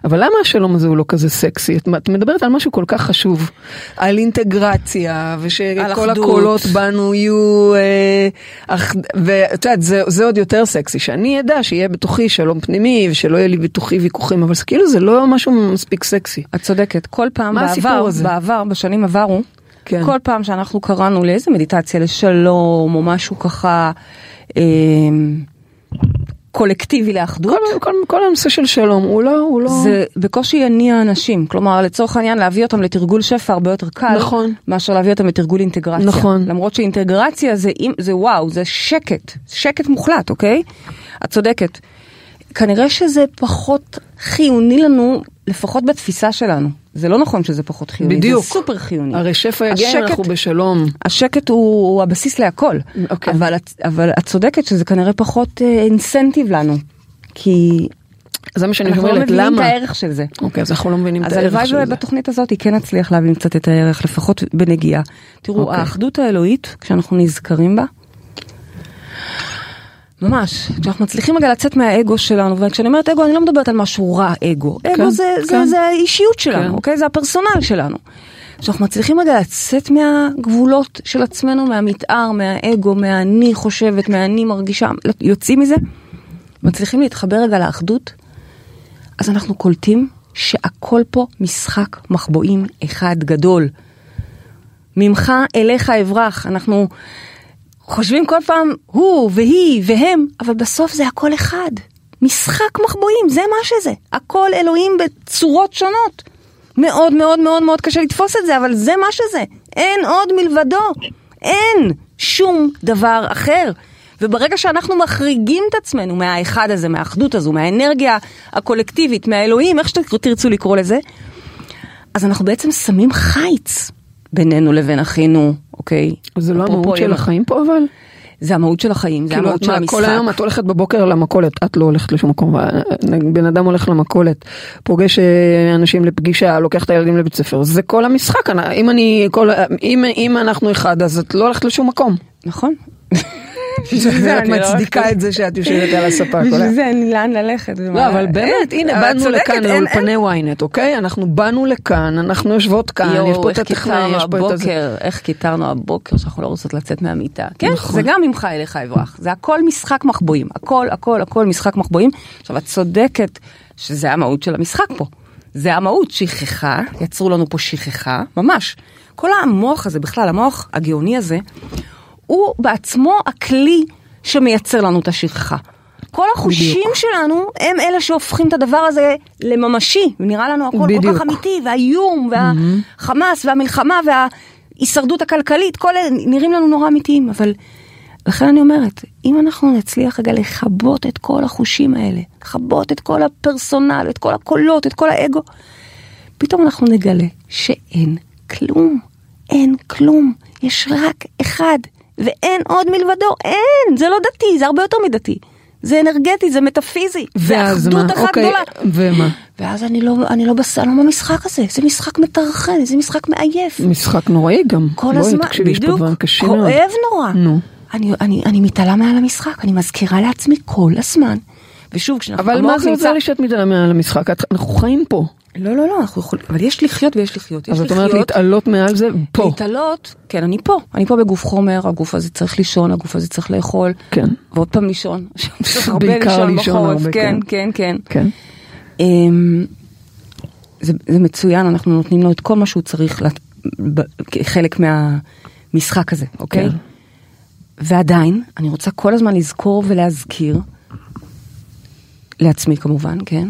אבל למה השלום הזה הוא לא כזה סקסי? את, את מדברת על משהו כל כך חשוב, על אינטגרציה, ושכל. הקולות בנו יהיו... אה, אח, ואת יודעת, זה, זה עוד יותר סקסי, שאני אדע שיהיה בתוכי שלום פנימי, ושלא יהיה לי בתוכי ויכוחים, אבל זה כאילו זה לא משהו מספיק סקסי. את צודקת, כל פעם בעבר? בעבר, בשנים עברו, כן. כל פעם שאנחנו קראנו לאיזה מדיטציה לשלום, או משהו ככה, קולקטיבי לאחדות, כל, כל, כל הנושא של שלום הוא לא, הוא לא... זה בקושי יניע אנשים. כלומר, לצורך העניין, להביא אותם לתרגול שפע הרבה יותר קל, נכון. מאשר להביא אותם לתרגול אינטגרציה. נכון. למרות שאינטגרציה זה, זה וואו, זה שקט, שקט מוחלט, אוקיי? את צודקת. כנראה שזה פחות חיוני לנו, לפחות בתפיסה שלנו. זה לא נכון שזה פחות חיוני, בדיוק. זה סופר חיוני. הרי שפע יגיע אם השקט- אנחנו בשלום. השקט הוא, הוא הבסיס להכל, אוקיי. אבל, אבל את צודקת שזה כנראה פחות אה, אינסנטיב לנו, כי זה מה שאני אנחנו לא אומרת, מבינים את למה? הערך של זה. אוקיי, אז אנחנו לא מבינים את אז הערך הלוואי של זה. ובתוכנית הזאת כן נצליח להבין קצת את הערך, לפחות בנגיעה. תראו, אוקיי. האחדות האלוהית, כשאנחנו נזכרים בה, ממש, כשאנחנו מצליחים רגע לצאת מהאגו שלנו, וכשאני אומרת אגו, אני לא מדברת על משהו רע אגו. אגו כן, זה, זה, כן. זה האישיות שלנו, כן. אוקיי? זה הפרסונל שלנו. כשאנחנו מצליחים רגע לצאת מהגבולות של עצמנו, מהמתאר, מהאגו, מהאני חושבת, מהאני מרגישה, יוצאים מזה, מצליחים להתחבר רגע לאחדות, אז אנחנו קולטים שהכל פה משחק מחבואים אחד גדול. ממך אליך אברח, אנחנו חושבים כל פעם הוא והיא והם, אבל בסוף זה הכל אחד. משחק מחבואים, זה מה שזה. הכל אלוהים בצורות שונות. מאוד מאוד מאוד מאוד קשה לתפוס את זה, אבל זה מה שזה. אין עוד מלבדו. אין שום דבר אחר. וברגע שאנחנו מחריגים את עצמנו מהאחד הזה, מהאחדות הזו, מהאנרגיה הקולקטיבית, מהאלוהים, איך שתרצו לקרוא לזה, אז אנחנו בעצם שמים חיץ בינינו לבין אחינו, אוקיי? זה לא המהות של. החיים פה אבל? זה המהות של החיים, זה כאילו המהות של המשחק. כל היום את הולכת בבוקר למכולת, את לא הולכת לשום מקום, בן אדם הולך למכולת, פוגש אה, אנשים לפגישה, לוקח את הילדים לבית ספר, זה כל המשחק, אם אני, כל, אם, אם אנחנו אחד אז את לא הולכת לשום מקום. נכון. את אני לא מצדיקה את זה שאת יושבת על הספה. בשביל. זה אין לאן ללכת. לא, אבל באמת, הנה, את באנו לכאן, לאולפני ynet, אוקיי? אנחנו באנו לכאן, אנחנו יושבות כאן, יש פה את הטכנאי, יש פה את הזה. הבוקר, איך קיטרנו הבוקר שאנחנו לא רוצות לצאת מהמיטה. כן, נכון. זה גם ממך אליך אברח. זה הכל משחק מחבואים. הכל, הכל, הכל משחק מחבואים. עכשיו, את צודקת שזה המהות של המשחק פה. זה המהות, שכחה, יצרו לנו פה שכחה, ממש. כל המוח הזה, בכלל, המוח הגאוני הזה, הוא בעצמו הכלי שמייצר לנו את השכחה. כל החושים בדיוק. שלנו הם אלה שהופכים את הדבר הזה לממשי, ונראה לנו הכל כל בדיוק. כך אמיתי, והאיום, והחמאס, והמלחמה, וההישרדות הכלכלית, כל אלה נראים לנו נורא אמיתיים, אבל לכן אני אומרת, אם אנחנו נצליח רגע לכבות את כל החושים האלה, לכבות את כל הפרסונל, את כל הקולות, את כל האגו, פתאום אנחנו נגלה שאין כלום, אין כלום, יש רק אחד, ואין עוד מלבדו, אין, זה לא דתי, זה הרבה יותר מדתי. זה אנרגטי, זה מטאפיזי, זה אחדות? אחת אוקיי, גדולה. ומה? ואז אני לא, אני לא בסלום במשחק הזה, זה משחק מטרחן, זה משחק מעייף. משחק נוראי גם. כל בואי, הזמן, פה בדיוק, קשים מאוד. כואב נורא. נו. אני, אני, אני מתעלה מעל המשחק, אני מזכירה לעצמי כל הזמן. ושוב, כשאנחנו... אבל מה זה עוזר לי שאת מתעלמה על המשחק? אנחנו חיים פה. לא, לא, לא, אנחנו יכולים, אבל יש לחיות ויש לחיות. אז את אומרת להתעלות מעל זה פה. להתעלות, כן, אני פה, אני פה בגוף חומר, הגוף הזה צריך לישון, הגוף הזה צריך לאכול, כן. ועוד פעם לישון, בעיקר לישון הרבה, כן, כן. כן, כן. כן. אמ, זה, זה מצוין, אנחנו נותנים לו את כל מה שהוא צריך לת- ב- כחלק מהמשחק הזה, אוקיי? כן. ועדיין, אני רוצה כל הזמן לזכור ולהזכיר, לעצמי כמובן, כן?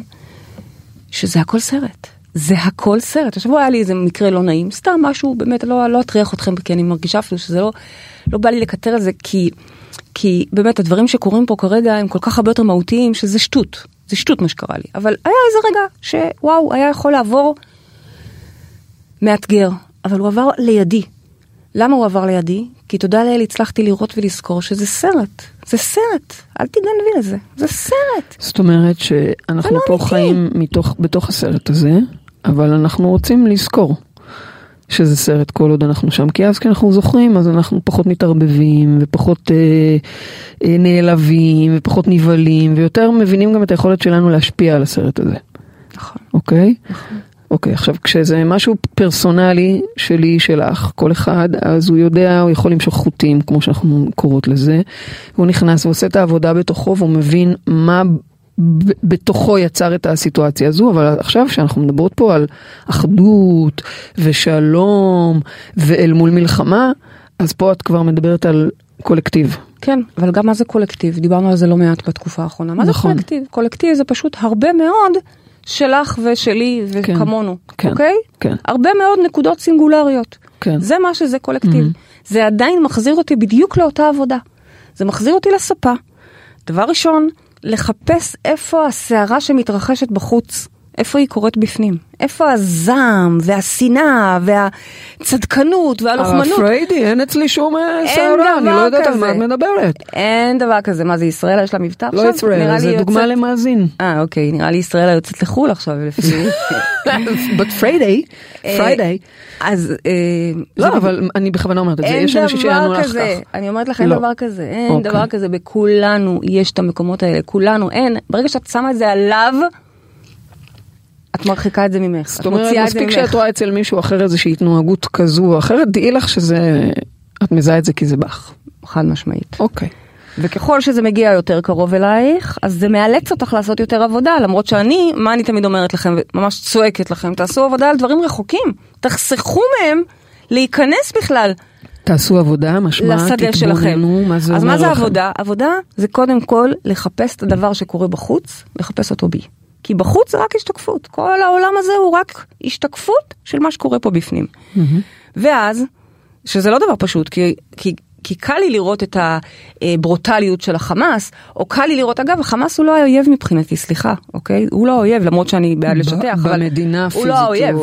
שזה הכל סרט. זה הכל סרט. השבוע היה לי איזה מקרה לא נעים, סתם משהו, באמת, לא, לא אטריח אתכם, כי אני מרגישה אפילו שזה לא, לא בא לי לקטר על זה, כי, כי באמת הדברים שקורים פה כרגע הם כל כך הרבה יותר מהותיים, שזה שטות. זה שטות מה שקרה לי. אבל היה איזה רגע שוואו, היה יכול לעבור מאתגר, אבל הוא עבר לידי. למה הוא עבר לידי? כי תודה לאל הצלחתי לראות ולזכור שזה סרט. זה סרט, אל תגנבי לזה, זה סרט. זאת אומרת שאנחנו פה אמיתי. חיים מתוך, בתוך הסרט הזה, אבל אנחנו רוצים לזכור שזה סרט כל עוד אנחנו שם, כי אז כשאנחנו זוכרים אז אנחנו פחות מתערבבים ופחות אה, אה, נעלבים ופחות נבהלים ויותר מבינים גם את היכולת שלנו להשפיע על הסרט הזה, נכון. אוקיי? אוקיי, עכשיו כשזה משהו פרסונלי שלי, שלך, כל אחד, אז הוא יודע, הוא יכול למשוך חוטים, כמו שאנחנו קוראות לזה, הוא נכנס ועושה את העבודה בתוכו והוא מבין מה בתוכו יצר את הסיטואציה הזו, אבל עכשיו שאנחנו מדברות פה על אחדות ושלום ואל מול מלחמה, אז פה את כבר מדברת על קולקטיב. כן, אבל גם מה זה קולקטיב? דיברנו על זה לא מעט בתקופה האחרונה. מה זה נכון. קולקטיב? קולקטיב זה פשוט הרבה מאוד שלך ושלי כן, וכמונו, כן, אוקיי? כן. הרבה מאוד נקודות סינגולריות. כן. זה מה שזה קולקטיב. זה עדיין מחזיר אותי בדיוק לאותה עבודה. זה מחזיר אותי לספה. דבר ראשון, לחפש איפה הסערה שמתרחשת בחוץ, איפה היא קורית בפנים. איפה הזעם והשנאה והצדקנות והלוחמנות. הרב פריידי, אין אצלי שום אה, סערה, אני דבר לא יודעת על. מה את מדברת. אין דבר כזה, מה זה ישראל יש לה מבטא עכשיו? לא ישראל, זה דוגמה למאזין. אה אוקיי, נראה לי ישראל היוצאת לחו"ל עכשיו לפי... But Friday, אה, Friday. אז... אה, זה לא, אבל אני בכוונה אומרת את זה, יש אנשים שיענו לך כך. אני אומרת לך אין לא. דבר כזה, אין אוקיי. דבר כזה, בכולנו יש את המקומות האלה, כולנו, אין, ברגע שאת שמה את זה עליו, את מרחיקה את זה ממך, זאת את אומרת, מספיק. שאת רואה אצל מישהו אחר איזושהי התנהגות כזו או אחרת, דעי לך שזה, את מזהה את זה כי זה בך. חד משמעית. אוקיי. וככל שזה מגיע יותר קרוב אלייך, אז זה מאלץ אותך לעשות יותר עבודה, למרות שאני, מה אני תמיד אומרת לכם, ממש צועקת לכם, תעשו עבודה על דברים רחוקים, תחסכו מהם להיכנס בכלל תעשו עבודה, משמע. תתבוננו, מה זה אז אומר מה זה לכם. עבודה? עבודה זה קודם כל לחפש את הדבר שקורה בחוץ, לחפש אותו בי. כי בחוץ זה רק השתקפות, כל העולם הזה הוא רק השתקפות של מה שקורה פה בפנים. ואז, שזה לא דבר פשוט, כי, כי, כי קל לי לראות את הברוטליות של החמאס, או קל לי לראות, אגב, החמאס הוא לא האויב מבחינתי, סליחה, אוקיי? הוא לא האויב, למרות שאני בעד לשטח, אבל במדינה הוא לא האויב.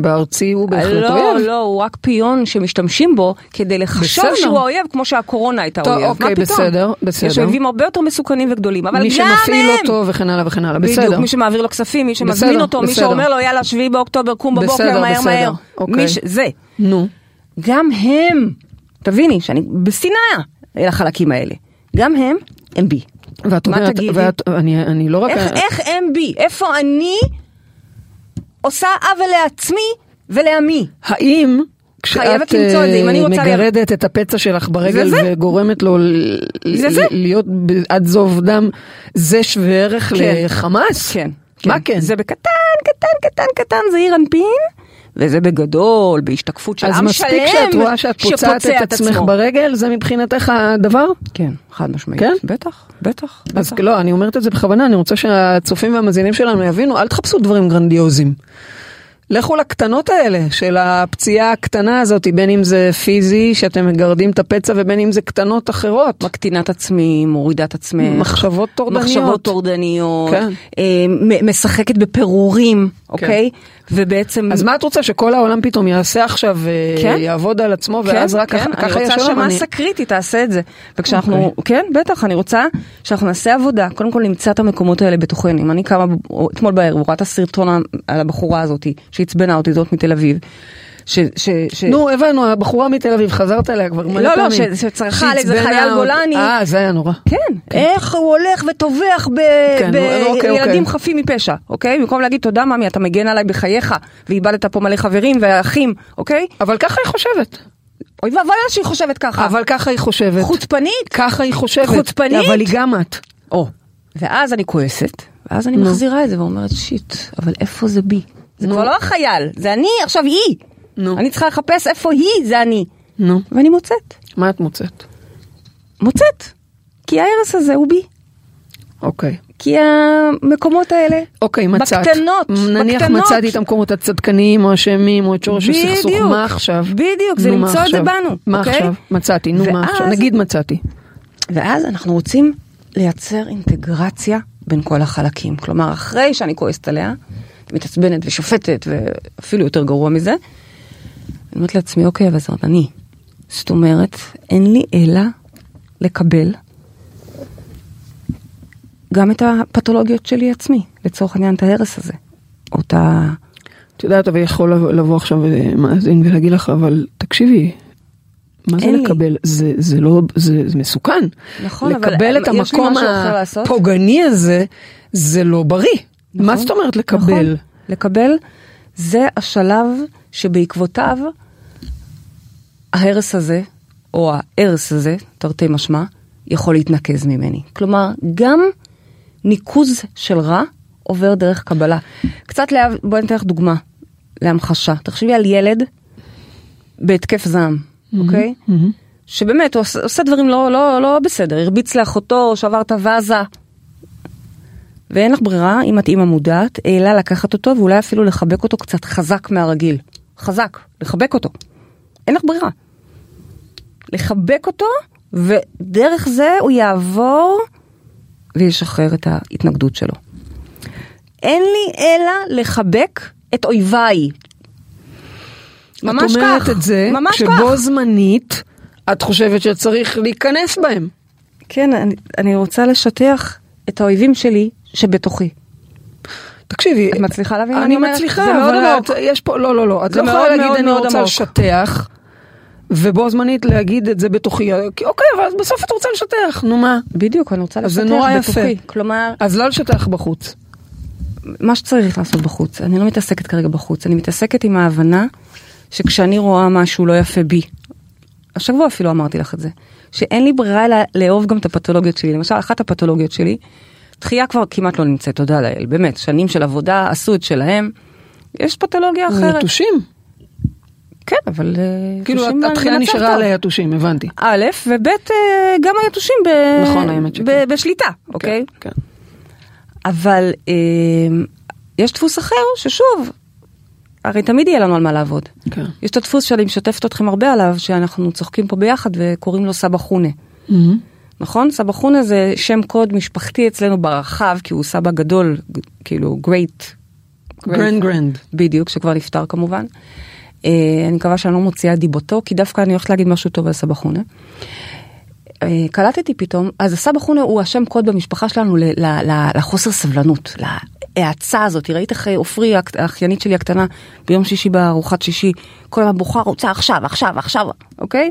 בארצי הוא בהחלט לא, אויב. לא, הוא רק פיון שמשתמשים בו כדי לחשוב בסדר. שהוא האויב, כמו שהקורונה הייתה טוב, אויב. אוקיי, מה פתאום? בסדר, בסדר. יש אויבים הרבה יותר מסוכנים וגדולים, אבל מי גם שמפעיל הם. אותו וכן הלאה וכן הלאה, בדיוק, בסדר. מי שמעביר לו כספים, מי שמזמין בסדר, אותו, מי בסדר. שאומר לו יאללה שביעי באוקטובר קום בבוקר בסדר, מהר בסדר, מהר. אוקיי. מי ש... זה. נו, גם הם, תביני שאני בשנאה אל החלקים האלה. גם הם, הם בי. ואת אומרת? ואת, אני, אני לא רק... איך, איך הם בי? איפה אני עושה עוול לעצמי ולעמי? האם כשאת זה, אה, מגרדת את הפצע שלך ברגל זה זה. וגורמת לו זה זה. להיות עד זוב דם, זה שווה ערך כן. לחמאס? כן. מה כן? זה בקטן, קטן, קטן, קטן, זעיר אנפין, וזה בגדול, בהשתקפות של אז עם מספיק שלם, שאת רואה שאת פוצעת שפוצע את עצמך עצמו. ברגל, זה מבחינתך הדבר? כן, חד משמעית. כן? בטח, בטח. אז בטח. לא, אני אומרת את זה בכוונה, אני רוצה שהצופים והמאזינים שלנו יבינו, אל תחפשו דברים גרנדיוזיים. לכו לקטנות האלה של הפציעה הקטנה הזאת, בין אם זה פיזי, שאתם מגרדים את הפצע, ובין אם זה קטנות אחרות. מקטינת עצמי, מורידת עצמך. מחשבות טורדניות. מחשבות טורדניות. כן. אה, משחקת בפירורים, אוקיי? ובעצם... אז מה את רוצה, שכל העולם פתאום יעשה עכשיו, אה, כן. יעבוד על עצמו, כן, ואז רק כן, ככה אני רוצה שלום? אני- שמסה קריטית תעשה את זה. וכשאנחנו, אוקיי. כן, בטח, אני רוצה שאנחנו נעשה עבודה, קודם כל נמצא את המקומות האלה בתוכנו. אם אני קמה, אתמול בערב, רואה את הסרטון על הבחורה הזאת, שעצבנה אותי, זאת מתל אביב. ש... ש... ש... נו, הבנו, הבחורה מתל אביב, חזרת עליה כבר מלא לא, לא, פעמים. ש- שצרחה על איזה חייל גולני. אה, זה היה נורא. כן, איך הוא הולך וטובח כן, נו, אוקיי, בילדים אוקיי. חפים מפשע, אוקיי? במקום להגיד תודה ממי, אתה מגן עליי בחייך, ואיבדת פה מלא חברים ואחים, אוקיי? אבל ככה היא חושבת. אוי ואבוי לה שהיא חושבת ככה. אבל ככה היא חושבת. חוצפנית. ככה היא חושבת. חוצפנית? אבל היא גם את. או. ואז אני כועסת, ואז אני. מחזירה את זה ואומרת שיט, אבל איפה זה בי? זה. כבר לא החייל, זה אני, עכשיו היא. נו. אני צריכה לחפש איפה היא, זה אני. נו, ואני מוצאת. מה את מוצאת? מוצאת. כי ההרס הזה הוא בי. אוקיי. כי המקומות האלה, אוקיי, מצאת. בקטנות, נניח בקטנות. מצאתי את המקומות הצדקניים או השמים או את שורש הסכסוך. מה עכשיו? בדיוק, זה מה למצוא את זה עכשיו? בנו, מה אוקיי? עכשיו? מצאתי, נו מה ואז- עכשיו? נגיד מצאתי. ואז אנחנו רוצים לייצר אינטגרציה בין כל החלקים. כלומר, אחרי שאני כועסת עליה, מתעצבנת ושופטת, ואפילו יותר גרוע מזה, אני אומרת לעצמי, אוקיי, אבל זאת אני. זאת אומרת, אין לי אלא לקבל גם את הפתולוגיות שלי עצמי, לצורך העניין את ההרס הזה. או את ה... את יודעת, אבל יכול לבוא- עכשיו אה, מאזין ולהגיד לך, אבל תקשיבי, מה זה לי. לקבל? זה, זה לא, זה, זה מסוכן. נכון, אבל לקבל את יש לי המקום. הפוגעני הזה, זה לא בריא. מה נכון, זאת אומרת לקבל? נכון. לקבל זה השלב שבעקבותיו ההרס הזה, או ההרס הזה, תרתי משמע, יכול להתנקז ממני. כלומר, גם ניקוז של רע עובר דרך קבלה. קצת, לה... בואי אני אתן לך דוגמה להמחשה. תחשבי על ילד בהתקף זעם, אוקיי? מהמם. שבאמת הוא עושה, עושה דברים לא, לא, לא בסדר, הרביץ לאחותו, שבר את הוואזה. ואין לך ברירה, אם את אימא מודעת, אלא לקחת אותו ואולי אפילו לחבק אותו קצת חזק מהרגיל. חזק, לחבק אותו. אין לך ברירה. לחבק אותו, ודרך זה הוא יעבור וישחרר את ההתנגדות שלו. אין לי אלא לחבק את אויביי. ממש את אומרת כך, את זה, ממש שבו כך. זמנית את חושבת שצריך להיכנס בהם. כן, אני, אני רוצה לשטח את האויבים שלי שבתוכי. תקשיבי, את מצליחה להבין מה אני אני אומרת? מצליחה, זה מאוד אבל. את, יש פה, לא, לא, לא, את לא יכולה להגיד אני רוצה עמוק." לשטח, ובו זמנית להגיד את זה בתוכי, כי אוקיי, אבל בסוף את רוצה לשטח, נו מה? בדיוק, אני רוצה לשטח בתוכי. יפה. כלומר, אז לא לשטח בחוץ. מה שצריך לעשות בחוץ. אני לא מתעסקת כרגע בחוץ, אני מתעסקת עם ההבנה שכשאני רואה משהו לא יפה בי, השבוע אפילו אמרתי לך את זה, שאין לי ברירה אלא לאהוב גם את הפתולוגיות שלי. למשל, אחת הפתולוגיות שלי, דחייה כבר כמעט לא נמצאת, תודה לאל, באמת, שנים של עבודה עשו את שלהם. יש פתולוגיה אחרת. יתושים. כן, אבל... אה, כאילו במצב נשארה. על היתושים, הבנתי. א', וב', אה, גם היתושים ב... נכון, האמת שכן. ב- בשליטה, אוקיי? כן. אבל אה, יש דפוס אחר ששוב, הרי תמיד יהיה לנו על מה לעבוד. כן. יש את הדפוס שאני משתפת אתכם הרבה עליו, שאנחנו צוחקים פה ביחד וקוראים לו סבא חונה. מהמם. נכון? סבא חונה זה שם קוד משפחתי אצלנו ברחב, כי הוא סבא גדול, כאילו great. grand grand. בדיוק, שכבר נפטר כמובן. אה, אני מקווה שאני לא מוציאה דיבתו, כי דווקא אני הולכת להגיד משהו טוב על סבא חונה. אה, קלטתי פתאום, אז הסבא חונה הוא השם קוד במשפחה שלנו ל- ל- ל- לחוסר סבלנות, להאצה הזאת. ראית איך אה, עופרי, האח- האחיינית שלי הקטנה, ביום שישי בארוחת שישי, כל הזמן בוכה, רוצה עכשיו, עכשיו, עכשיו, אוקיי?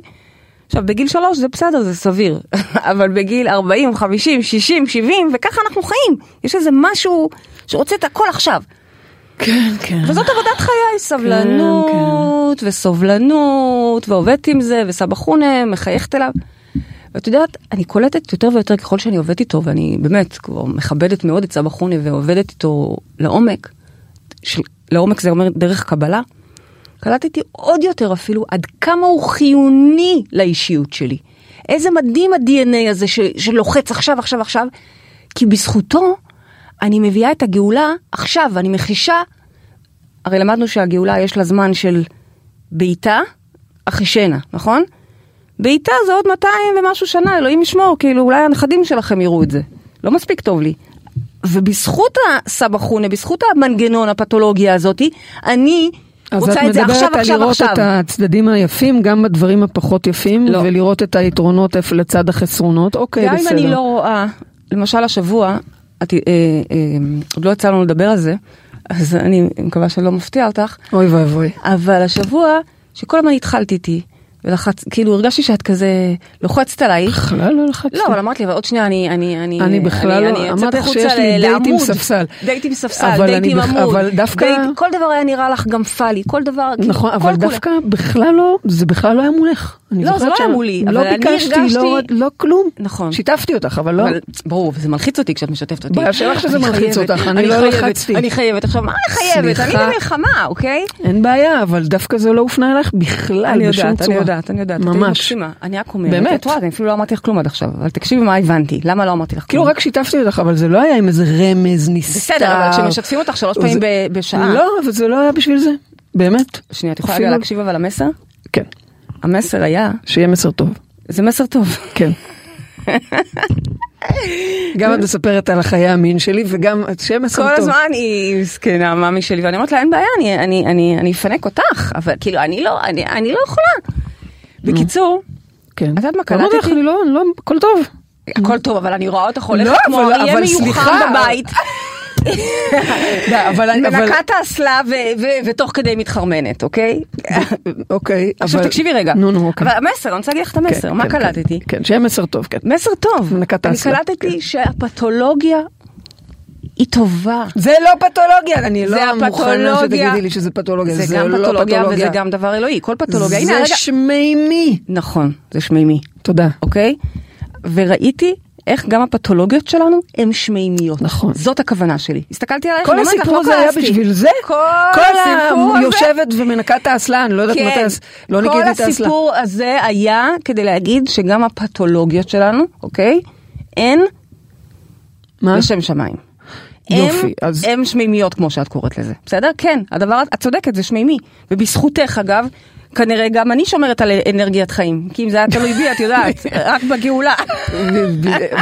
עכשיו, בגיל שלוש זה בסדר, זה סביר, אבל בגיל 40, 50, 60, 70, וככה אנחנו חיים. יש איזה משהו שרוצה את הכל עכשיו. כן, כן. וזאת עבודת חיי, סבלנות וסובלנות, ועובדת עם זה, וסבא חונה, מחייכת אליו. ואת יודעת, אני קולטת יותר ויותר ככל שאני עובדת איתו, ואני באמת כבר מכבדת מאוד את סבא חונה ועובדת איתו לעומק, של, לעומק זה אומר דרך קבלה, קלטתי עוד יותר אפילו עד כמה הוא חיוני לאישיות שלי. איזה מדהים ה-DNA הזה ש, שלוחץ עכשיו, עכשיו, עכשיו, כי בזכותו אני מביאה את הגאולה עכשיו, אני מחישה, הרי למדנו שהגאולה יש לה זמן של בעיטה, אחישנה, נכון? בעיטה זה עוד 200 ומשהו שנה, אלוהים ישמור, כאילו אולי הנכדים שלכם יראו את זה. לא מספיק טוב לי. ובזכות הסבא חונה, בזכות המנגנון הפתולוגיה הזאתי, אני אז את רוצה את זה עכשיו, מדברת על עכשיו, לראות עכשיו. את הצדדים היפים, גם בדברים הפחות יפים, לא. ולראות את היתרונות לצד החסרונות. אוקיי, גם בסדר. אם אני לא רואה, למשל השבוע, את, אה, אה, עוד לא יצא לנו לדבר על זה, אז אני מקווה שאני לא מפתיע אותך, אוי ואבוי. אבל השבוע, שכל הזמן התחלת איתי, ולחץ, כאילו הרגשתי שאת כזה לוחצת עליי. בכלל לא לחצתי. לא, אבל אמרת לי, אבל עוד שנייה אני, אני, אני, אני בכלל לא- אני אמרתי לך שיש לי דייט עם. ספסל. דייט עם ספסל, אבל דייט אני עם עמוד. אבל דווקא- דייט, כל דבר היה נראה לך גם פאלי, כל דבר, כאילו, נכון, כל אבל כולה. דווקא בכלל לא, זה בכלל לא היה מולך. אני לא, זה לא היה מולי, לא אבל אני ביקשתי, הרגשתי- לא, לא כלום. נכון. שיתפתי אותך, אבל לא. אבל ברור, וזה מלחיץ אותי כשאת משתפת אותי. בעיה שלך שזה אני מלחיץ חייבת, אותך, אני לא חייבת, לחצתי. אני חייבת, עכשיו מה אני חייבת? אני. במלחמה, אוקיי? אין בעיה, אבל דווקא זה לא הופנה אליך בכלל, אני בשום יודעת, צורה. אני יודעת, אני יודעת. ממש. אני רק אומרת, באמת. את רואה, אני אפילו לא אמרתי לך כלום עד עכשיו, אבל תקשיבי מה הבנתי, למה לא אמרתי לך כאילו כלום? רק שיתפתי אותך, אבל זה לא היה עם איזה רמז נסתר. בסדר, אבל כשמשתפים אותך שלוש פעמים בשעה. לא, אבל זה לא היה בשביל זה. באמת. שנייה, את יכולה להקשיב אבל למסר? כן. המסר היה, שיהיה מסר טוב. זה מסר טוב. כן. גם את מספרת על החיי המין שלי, וגם שיהיה מסר כל טוב. הזמן היא זקנה, מאמי שלי, ואני אומרת לה, אין בעיה, אני- אני- אני אני אפנק אותך, אבל כאילו, אני לא, אני אני לא יכולה. בקיצור, כן. את יודעת מה אמרתי לך, קלטתי? אני לא, לא, הכל טוב. הכל טוב, אבל אני רואה אותך הולכת לא, כמו אריה סליחה. בבית, מנקה את האסלה ותוך כדי מתחרמנת, אוקיי? אוקיי, עכשיו תקשיבי רגע. נו, נו, אוקיי. אבל המסר, אני רוצה להגיד לך את כן, המסר, מה כן, קלטתי? כן, כן, שיהיה מסר טוב, כן. מסר טוב. מנקה את אני האסלה. קלטתי שהפתולוגיה היא טובה. זה לא פתולוגיה, אני לא מוכנה. שתגידי לי שזה פתולוגיה, זה זה גם לא פתולוגיה וזה פתולוגיה. גם דבר אלוהי, כל פתולוגיה. הנה, זה רגע. שמימי. נכון, זה שמימי, תודה. אוקיי? וראיתי איך גם הפתולוגיות שלנו הן שמימיות. נכון. זאת הכוונה שלי. הסתכלתי עלייך, כל הסיפור לא הזה היה. בשביל זה? כל כל הסיפור הזה... היושבת ומנקה את האסלה, אני לא יודעת כן. מתי, לא ניקיתי את כל האסלה. הסיפור הזה היה כדי להגיד שגם הפתולוגיות שלנו, אוקיי? הן? לשם שמיים. יופי, הם, אז- הם שמימיות כמו שאת קוראת לזה, בסדר? כן, הדבר, את צודקת, זה שמימי. ובזכותך אגב, כנראה גם אני שומרת על אנרגיית חיים. כי אם זה היה תלוי בי, את יודעת, רק בגאולה.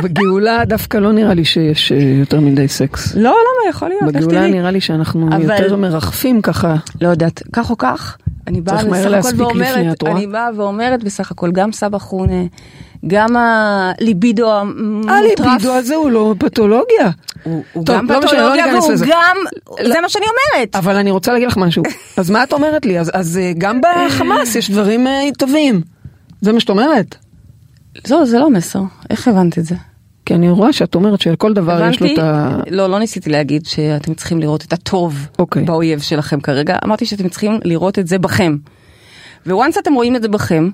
בגאולה דווקא לא נראה לי שיש אה, יותר מדי סקס. לא, למה? יכול להיות, בגאולה? נראה לי שאנחנו יותר מרחפים ככה. לא יודעת, כך או כך, אני באה בסך הכל ואומרת? אני באה ואומרת בסך הכל, גם סבא חונה, גם הליבידו המוטרף, הליבידו הזה הוא לא פתולוגיה. הוא הוא טוב, גם לא משנה, לא פתולוגיה ניכנס והוא לזה. גם, לא. זה מה שאני אומרת. אבל אני רוצה להגיד לך משהו. אז מה את אומרת לי? אז- אז אה, גם בחמאס יש דברים אה, טובים. זה מה שאת אומרת. לא, זה לא מסר, איך הבנת את זה? כי אני רואה שאת אומרת שלכל דבר יש לו את ה... לא, לא ניסיתי להגיד שאתם צריכים לראות את הטוב אוקיי. באויב שלכם כרגע, אמרתי שאתם צריכים לראות את זה בכם. וואנס אתם רואים את זה בכם,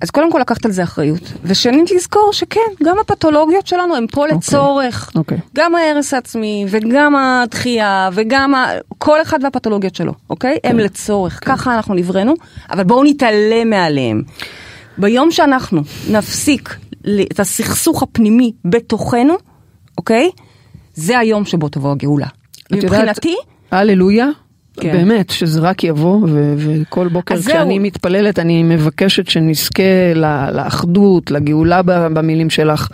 אז קודם כל לקחת על זה אחריות, ושנית לזכור שכן, גם הפתולוגיות שלנו הן פה לצורך. אוקיי. גם ההרס העצמי, וגם הדחייה, וגם ה... כל אחד והפתולוגיות שלו, אוקיי? הם לצורך, ככה אנחנו נבראנו, אבל בואו נתעלם מעליהם. ביום שאנחנו נפסיק את הסכסוך הפנימי בתוכנו, אוקיי? זה היום שבו תבוא הגאולה. מבחינתי, הללויה. כן. באמת, שזה רק יבוא, ו- וכל בוקר זהו. כשאני מתפללת, אני מבקשת שנזכה ל- לאחדות, לגאולה במילים שלך.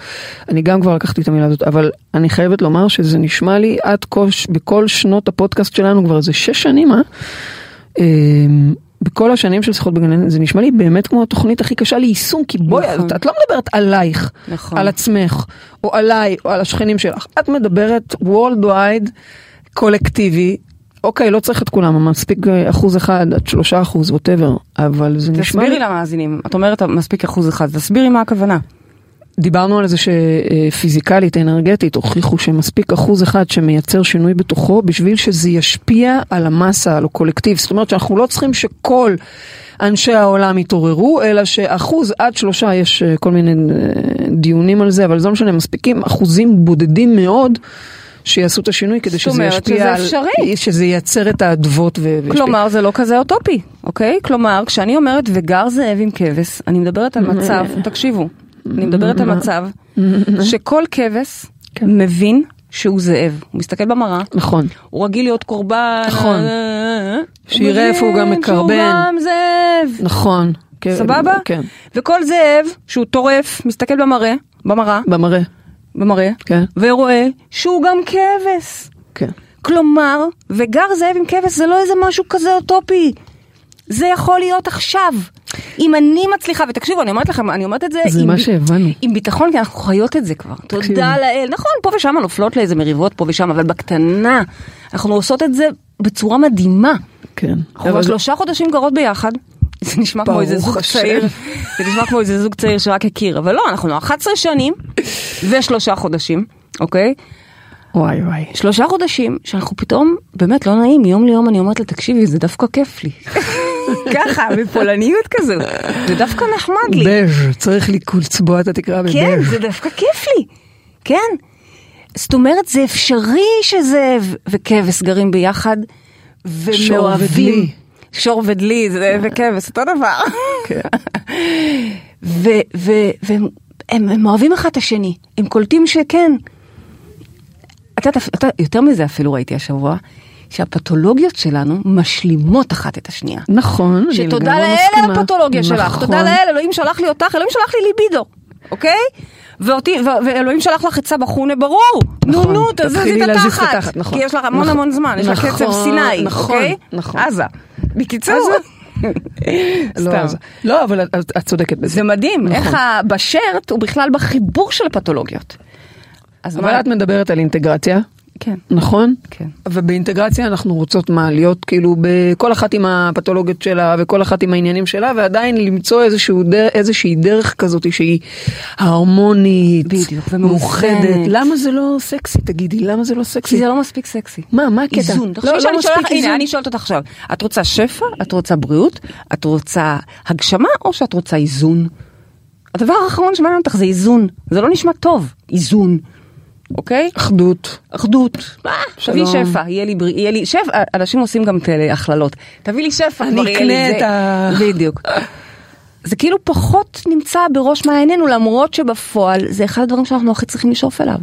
אני גם כבר לקחתי את המילה הזאת, אבל אני חייבת לומר שזה נשמע לי עד כה, בכל שנות הפודקאסט שלנו, כבר איזה שש שנים, אה? אמ, בכל השנים של שיחות בגן זה נשמע לי באמת כמו התוכנית הכי קשה ליישום, כי בואי, נכון. את, את לא מדברת עלייך, נכון. על עצמך, או עליי, או על השכנים שלך, את מדברת worldwide, קולקטיבי, אוקיי, לא צריך את כולם, מספיק אה, אחוז אחד עד שלושה אחוז, ווטאבר, אבל זה נשמע תסבירי. למאזינים, את אומרת מספיק אחוז אחד, תסבירי מה הכוונה. דיברנו על זה שפיזיקלית, אנרגטית, הוכיחו שמספיק אחוז אחד שמייצר שינוי בתוכו בשביל שזה ישפיע על המסה, על הקולקטיב. זאת אומרת שאנחנו לא צריכים שכל אנשי העולם יתעוררו, אלא שאחוז עד שלושה, יש אה, כל מיני אה, דיונים על זה, אבל זה לא משנה, מספיקים אחוזים בודדים מאוד. שיעשו את השינוי כדי זאת שזה אומרת ישפיע שזה על... אפשרי. שזה ייצר את האדוות ו... כלומר, זה לא כזה אוטופי, אוקיי? כלומר, כשאני אומרת וגר זאב עם כבש, אני מדברת על מצב, תקשיבו, אני מדברת על מצב שכל כבש כן. מבין שהוא זאב. הוא מסתכל במראה, נכון. הוא רגיל להיות קורבן. נכון. אה, שיראה איפה הוא גם מבין שהוא מקרבן. גם זאב. נכון. כן, סבבה? כן. וכל זאב שהוא טורף, מסתכל במראה, במראה, במראה. במראה, כן. ורואה שהוא גם כבש. כן. כלומר, וגר זאב עם כבש זה לא איזה משהו כזה אוטופי. זה יכול להיות עכשיו. אם אני מצליחה, ותקשיבו, אני אומרת לכם, אני אומרת את זה, זה עם מה שהבנו. עם ביטחון, כי אנחנו חיות את זה כבר. תקשיבי. תודה לאל. נכון, פה ושם נופלות לאיזה מריבות פה ושם, אבל בקטנה, אנחנו עושות את זה בצורה מדהימה. כן. אנחנו כבר שלושה חודשים גרות ביחד. זה נשמע כמו איזה זוג השם. צעיר, זה נשמע כמו איזה זוג צעיר שרק הכיר, אבל לא, אנחנו 11 שנים ושלושה חודשים, אוקיי? וואי וואי. שלושה חודשים שאנחנו פתאום, באמת לא נעים, מיום ליום אני אומרת לה, תקשיבי, זה דווקא כיף לי. ככה, בפולניות כזו. זה דווקא נחמד לי. בז', צריך לי לצבוע את התקרה כן, בבז'. זה דווקא כיף לי. כן. זאת אומרת, זה אפשרי שזאב וכבש גרים ביחד שור ומאוהבים. ודלי. שור ודלי, זה וכבש, אותו דבר. כן. ו- ו- והם הם, הם אוהבים אחד את השני, הם קולטים שכן. את יודעת, אתה, יותר מזה אפילו ראיתי השבוע, שהפתולוגיות שלנו משלימות אחת את השנייה. נכון, אני שתודה לגמרי לאל מסכימה. על הפתולוגיה שלך, נכון. תודה לאל, אלוהים שלח לי אותך, אלוהים שלח לי ליבידו, אוקיי? ואותי, ו- ואלוהים שלח לך את סבא חונה ברור, נו נכון, נו, תתחילי את התחת, נכון. כי יש לך המון נכון. המון זמן, יש לך נכון, קצב סיני, נכון, אוקיי? נכון. עזה. בקיצור, סתם. אז- לא, אבל את- צודקת בזה. זה מדהים, נכון. איך בשרט הוא בכלל בחיבור של הפתולוגיות. אבל את מדברת על אינטגרציה, כן, נכון? כן. ובאינטגרציה אנחנו רוצות מה להיות כאילו בכל אחת עם הפתולוגיות שלה וכל אחת עם העניינים שלה ועדיין למצוא איזשהו דר, איזושהי דרך כזאת שהיא הרמונית, בדיוק, ומאוחדת. מאוחדת. למה זה לא סקסי תגידי? למה זה לא כי סקסי? זה לא מספיק סקסי. מה, מה הקטע? איזון. לא, לא שאני מספיק שואלת, איזון. הנה, אני שואלת אותך עכשיו, את רוצה שפע, את רוצה בריאות, את רוצה הגשמה, או שאת רוצה איזון? הדבר האחרון שמעניין אותך זה איזון. זה לא נשמע טוב, איזון. אוקיי? אחדות. אחדות. מה? תביא שלום. שפע, יהיה לי בריא, יהיה לי, שפע, אנשים עושים גם כאלה הכללות. תביא לי שפע, אני אקנה. את ה- בדיוק. זה כאילו פחות נמצא בראש מעיינינו, למרות שבפועל זה אחד הדברים שאנחנו הכי צריכים לשאוף אליו.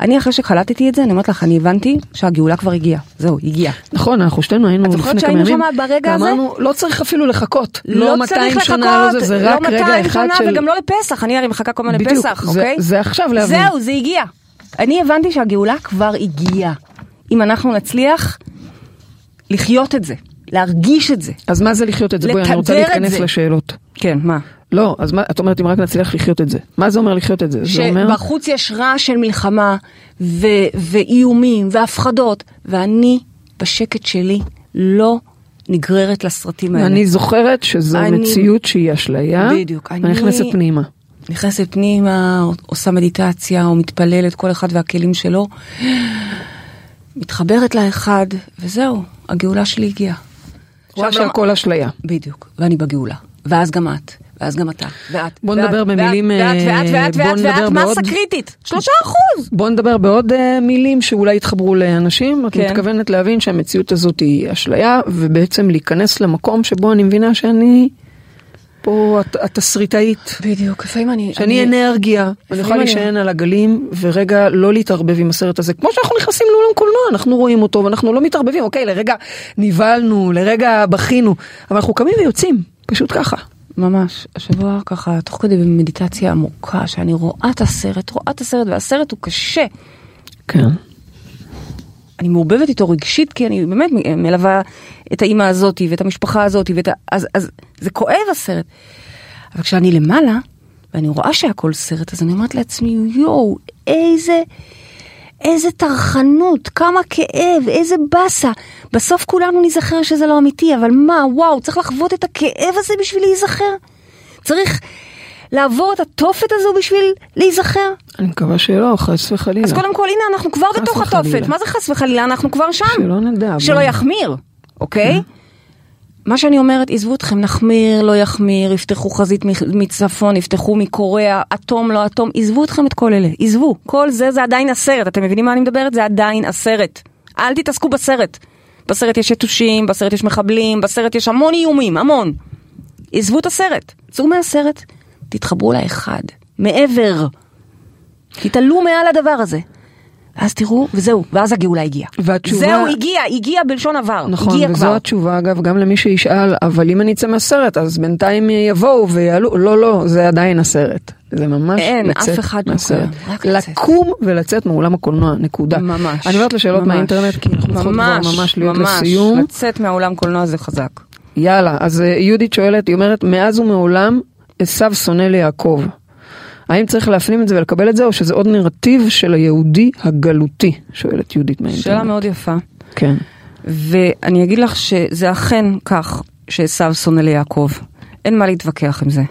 אני אחרי שקלטתי את זה, אני אומרת לך, אני הבנתי שהגאולה כבר הגיעה. זהו, הגיעה. נכון, אנחנו שתינו היינו את לפני זוכרת כמה שהיינו ימים, שם ברגע הזה? ואמרנו, לא צריך אפילו לחכות. לא 200 צריך שנה, לא זה, זה רק לא רגע 200 אחד שנה של... וגם לא לפסח, אני הרי מחכה כל הזמן לפסח, אוקיי? זה עכשיו להבין. זהו, זה הגיע. אני הבנתי שהגאולה כבר הגיעה. אם אנחנו נצליח לחיות את זה, להרגיש את זה. אז מה זה לחיות את זה? בואי, אני רוצה להתכנס. לשאלות. כן, מה? לא, אז מה, את אומרת אם רק נצליח לחיות את זה. מה זה אומר לחיות את זה? זה אומר... שבחוץ יש רעש של מלחמה ו- ואיומים והפחדות, ואני בשקט שלי לא נגררת לסרטים האלה. אני זוכרת שזו אני- מציאות שהיא אשליה. בדיוק, אני- נכנסת פנימה. נכנסת פנימה, עושה מדיטציה או מתפללת, כל אחד והכלים שלו, מתחברת לאחד, וזהו, הגאולה שלי הגיעה. רואה שהכל אשליה. בדיוק, ואני בגאולה. ואז גם את, ואז גם אתה, ואת. בוא ואת, נדבר ואת, במילים, ואת, ואת, אה, ואת, ואת, ואת, בעוד- מסה קריטית, שלושה אחוז. בוא נדבר בעוד אה, מילים שאולי יתחברו לאנשים. את כן. מתכוונת להבין שהמציאות הזאת היא אשליה, ובעצם להיכנס למקום שבו אני מבינה שאני פה הת- התסריטאית. בדיוק, לפעמים אני... שאני אנרגיה, אני יכולה אני- להישען על הגלים ורגע לא להתערבב עם הסרט הזה. כמו שאנחנו נכנסים לאולם קולנוע, אנחנו רואים אותו ואנחנו לא מתערבבים. אוקיי, לרגע נבהלנו, לרגע בכינו, אבל אנחנו קמים ויוצאים, פשוט ככה. ממש, השבוע ככה, תוך כדי במדיטציה עמוקה, שאני רואה את הסרט, רואה את הסרט, והסרט הוא קשה. כן. אני מעורבבת איתו רגשית, כי אני באמת מלווה את האימא הזאתי ואת המשפחה הזאתי, ואת ה... אז, אז זה כואב הסרט. אבל כשאני למעלה, ואני רואה שהכל סרט, אז אני אומרת לעצמי, יואו, איזה... איזה טרחנות, כמה כאב, איזה באסה. בסוף כולנו ניזכר שזה לא אמיתי, אבל מה, וואו, צריך לחוות את הכאב הזה בשביל להיזכר? צריך לעבור את התופת הזו בשביל להיזכר? אני מקווה שלא, חס וחלילה. אז קודם כל, הנה, אנחנו כבר בתוך וחלילה. התופת. מה זה חס וחלילה? אנחנו כבר שם. שלא נדע. שלא בוא. יחמיר, אוקיי? מה שאני אומרת, עזבו אתכם, נחמיר, לא יחמיר, יפתחו חזית מצפון, יפתחו מקוריאה, אטום, לא אטום, עזבו אתכם את כל אלה, עזבו. כל זה זה עדיין הסרט, אתם מבינים מה אני מדברת? זה עדיין הסרט. אל תתעסקו בסרט. בסרט יש יתושים, בסרט יש מחבלים, בסרט יש המון איומים, המון. עזבו את הסרט, צאו מהסרט, תתחברו לאחד, מעבר. תתעלו מעל הדבר הזה. אז תראו, וזהו, ואז הגאולה הגיעה. והתשובה- זהו, הגיע, הגיע בלשון עבר. נכון, הגיע וזו כבר. התשובה אגב גם למי שישאל, אבל אם אני אצא מהסרט אז בינתיים יבואו ויעלו, לא לא, זה עדיין הסרט. זה ממש אין, אף לצאת אחד לא מהסרט. רק לצאת. לקום ולצאת מאולם הקולנוע, נקודה. ממש. אני עוברת לשאלות ממש. מהאינטרנט כי אנחנו צריכות כבר ממש להיות ממש. לסיום. לצאת מהעולם קולנוע זה חזק. יאללה, אז אה, יהודית שואלת, היא אומרת, מאז ומעולם עשו שונא ליעקב. האם צריך להפנים את זה ולקבל את זה, או שזה עוד נרטיב של היהודי הגלותי? שואלת יהודית מהאינטרנט. שאלה מאוד יפה. כן. ואני אגיד לך שזה אכן כך שעשו שונא ליעקב. אין מה להתווכח עם זה.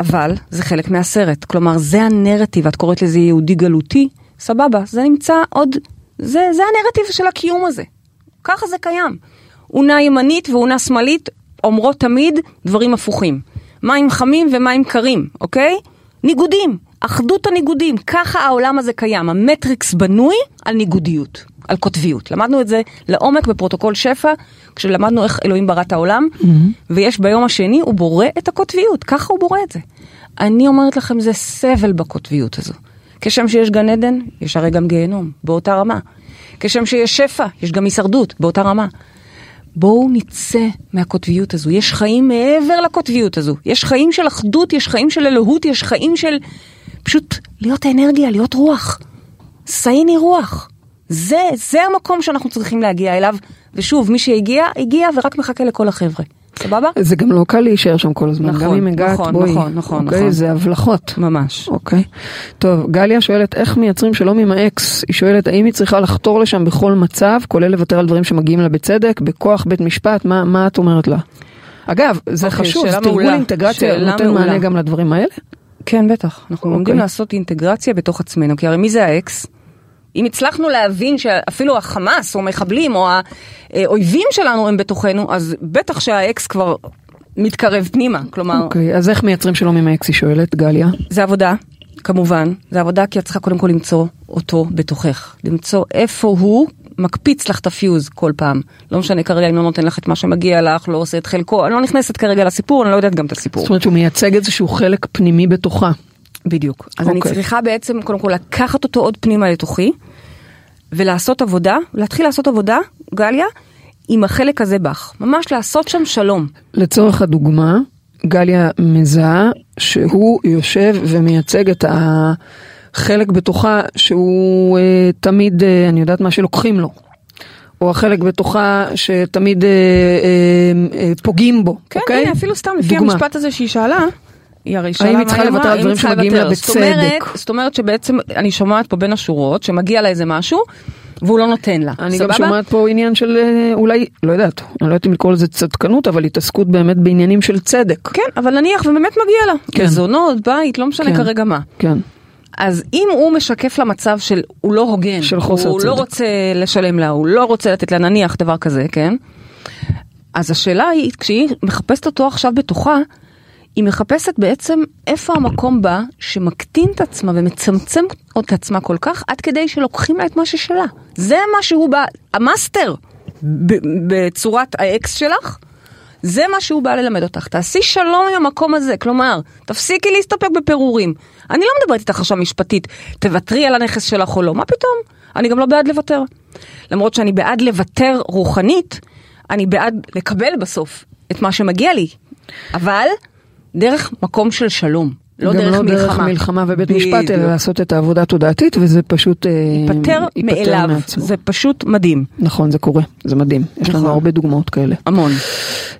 אבל זה חלק מהסרט. כלומר, זה הנרטיב, את קוראת לזה יהודי גלותי, סבבה, זה נמצא עוד, זה, זה הנרטיב של הקיום הזה. ככה זה קיים. אונה ימנית ואונה שמאלית אומרות תמיד דברים הפוכים. מים חמים ומים קרים, אוקיי? ניגודים, אחדות הניגודים, ככה העולם הזה קיים. המטריקס בנוי על ניגודיות, על קוטביות. למדנו את זה לעומק בפרוטוקול שפע, כשלמדנו איך אלוהים ברא את העולם, ויש ביום השני, הוא בורא את הקוטביות, ככה הוא בורא את זה. אני אומרת לכם, זה סבל בקוטביות הזו. כשם שיש גן עדן, יש הרי גם גיהנום, באותה רמה. כשם שיש שפע, יש גם הישרדות, באותה רמה. בואו נצא מהקוטביות הזו, יש חיים מעבר לקוטביות הזו, יש חיים של אחדות, יש חיים של אלוהות, יש חיים של פשוט להיות אנרגיה, להיות רוח. סייני רוח. זה, זה המקום שאנחנו צריכים להגיע אליו, ושוב, מי שהגיע, הגיע ורק מחכה לכל החבר'ה. סבבה? זה גם לא קל להישאר שם כל הזמן, נכון, גם אם הגעת, נכון, בואי. נכון, נכון, אוקיי, נכון. זה הבלחות. ממש. אוקיי. טוב, גליה שואלת איך מייצרים שלום עם האקס. היא שואלת האם היא צריכה לחתור לשם בכל מצב, כולל לוותר על דברים שמגיעים לה בצדק, בכוח בית משפט, מה, מה את אומרת לה? אגב, זה אוקיי, חשוב, שאלה תרגול מעולה. אינטגרציה שאלה נותן מעולה. מענה גם לדברים האלה? כן, בטח. אנחנו לומדים אוקיי. לעשות אינטגרציה בתוך עצמנו, כי הרי מי זה האקס? אם הצלחנו להבין שאפילו החמאס או מחבלים או האויבים שלנו הם בתוכנו, אז בטח שהאקס כבר מתקרב פנימה, כלומר, אוקיי, אז איך מייצרים שלום עם האקס, היא שואלת, גליה? זה עבודה, כמובן, זה עבודה כי את צריכה קודם כל למצוא אותו בתוכך, למצוא איפה הוא מקפיץ לך את הפיוז כל פעם. לא משנה כרגע אם לא נותן לך את מה שמגיע לך, לא עושה את חלקו, אני לא נכנסת כרגע לסיפור, אני לא יודעת גם את הסיפור. זאת אומרת שהוא מייצג איזשהו חלק פנימי בתוכה. בדיוק. אז אני אוקיי. צריכה בעצם קודם כל לקחת אותו עוד פנימה לתוכי, ולעשות עבודה, להתחיל לעשות עבודה, גליה, עם החלק הזה בך. ממש לעשות שם שלום. לצורך הדוגמה, גליה מזהה שהוא יושב ומייצג את החלק בתוכה שהוא אה, תמיד, אה, אני יודעת מה, שלוקחים לו. או החלק בתוכה שתמיד אה, אה, אה, פוגעים בו, כן, אוקיי? הנה, אפילו סתם לפי דוגמה. המשפט הזה שהיא שאלה, היא הרי שאלה מה היא צריכה אמרה, לוותר על האם דברים היא צריכה שמגיעים לה בצדק? זאת אומרת שבעצם אני שומעת פה בין השורות שמגיע לה איזה משהו והוא לא נותן לה. אני גם סבבה? שומעת פה עניין של אה, אולי, לא יודעת, אני לא יודעת אם לקרוא לזה צדקנות, אבל התעסקות באמת בעניינים של צדק. כן, אבל נניח ובאמת מגיע לה. כן. מזונות, בית, לא משנה כן. כרגע מה. כן. אז אם הוא משקף לה מצב של הוא לא הוגן, של חוסר הוא צדק. לא רוצה לשלם לה, הוא לא רוצה לתת לה נניח דבר כזה, כן? אז השאלה היא, כשהיא מחפשת אותו עכשיו בתוכה, היא מחפשת בעצם איפה המקום בה שמקטין את עצמה ומצמצם את עצמה כל כך עד כדי שלוקחים לה את מה ששלה. זה מה שהוא בא, המאסטר בצורת האקס שלך, זה מה שהוא בא ללמד אותך. תעשי שלום עם המקום הזה, כלומר, תפסיקי להסתפק בפירורים. אני לא מדברת איתך עכשיו משפטית, תוותרי על הנכס שלך או לא, מה פתאום? אני גם לא בעד לוותר. למרות שאני בעד לוותר רוחנית, אני בעד לקבל בסוף את מה שמגיע לי. אבל דרך מקום של שלום, לא גם דרך לא מלחמה. דרך מלחמה ובית משפט. אלא לעשות את העבודה התודעתית, וזה פשוט אה, ייפטר מאליו, מעצמו. זה פשוט מדהים, נכון, זה קורה, זה מדהים. יש לנו נכון. הרבה דוגמאות כאלה. המון.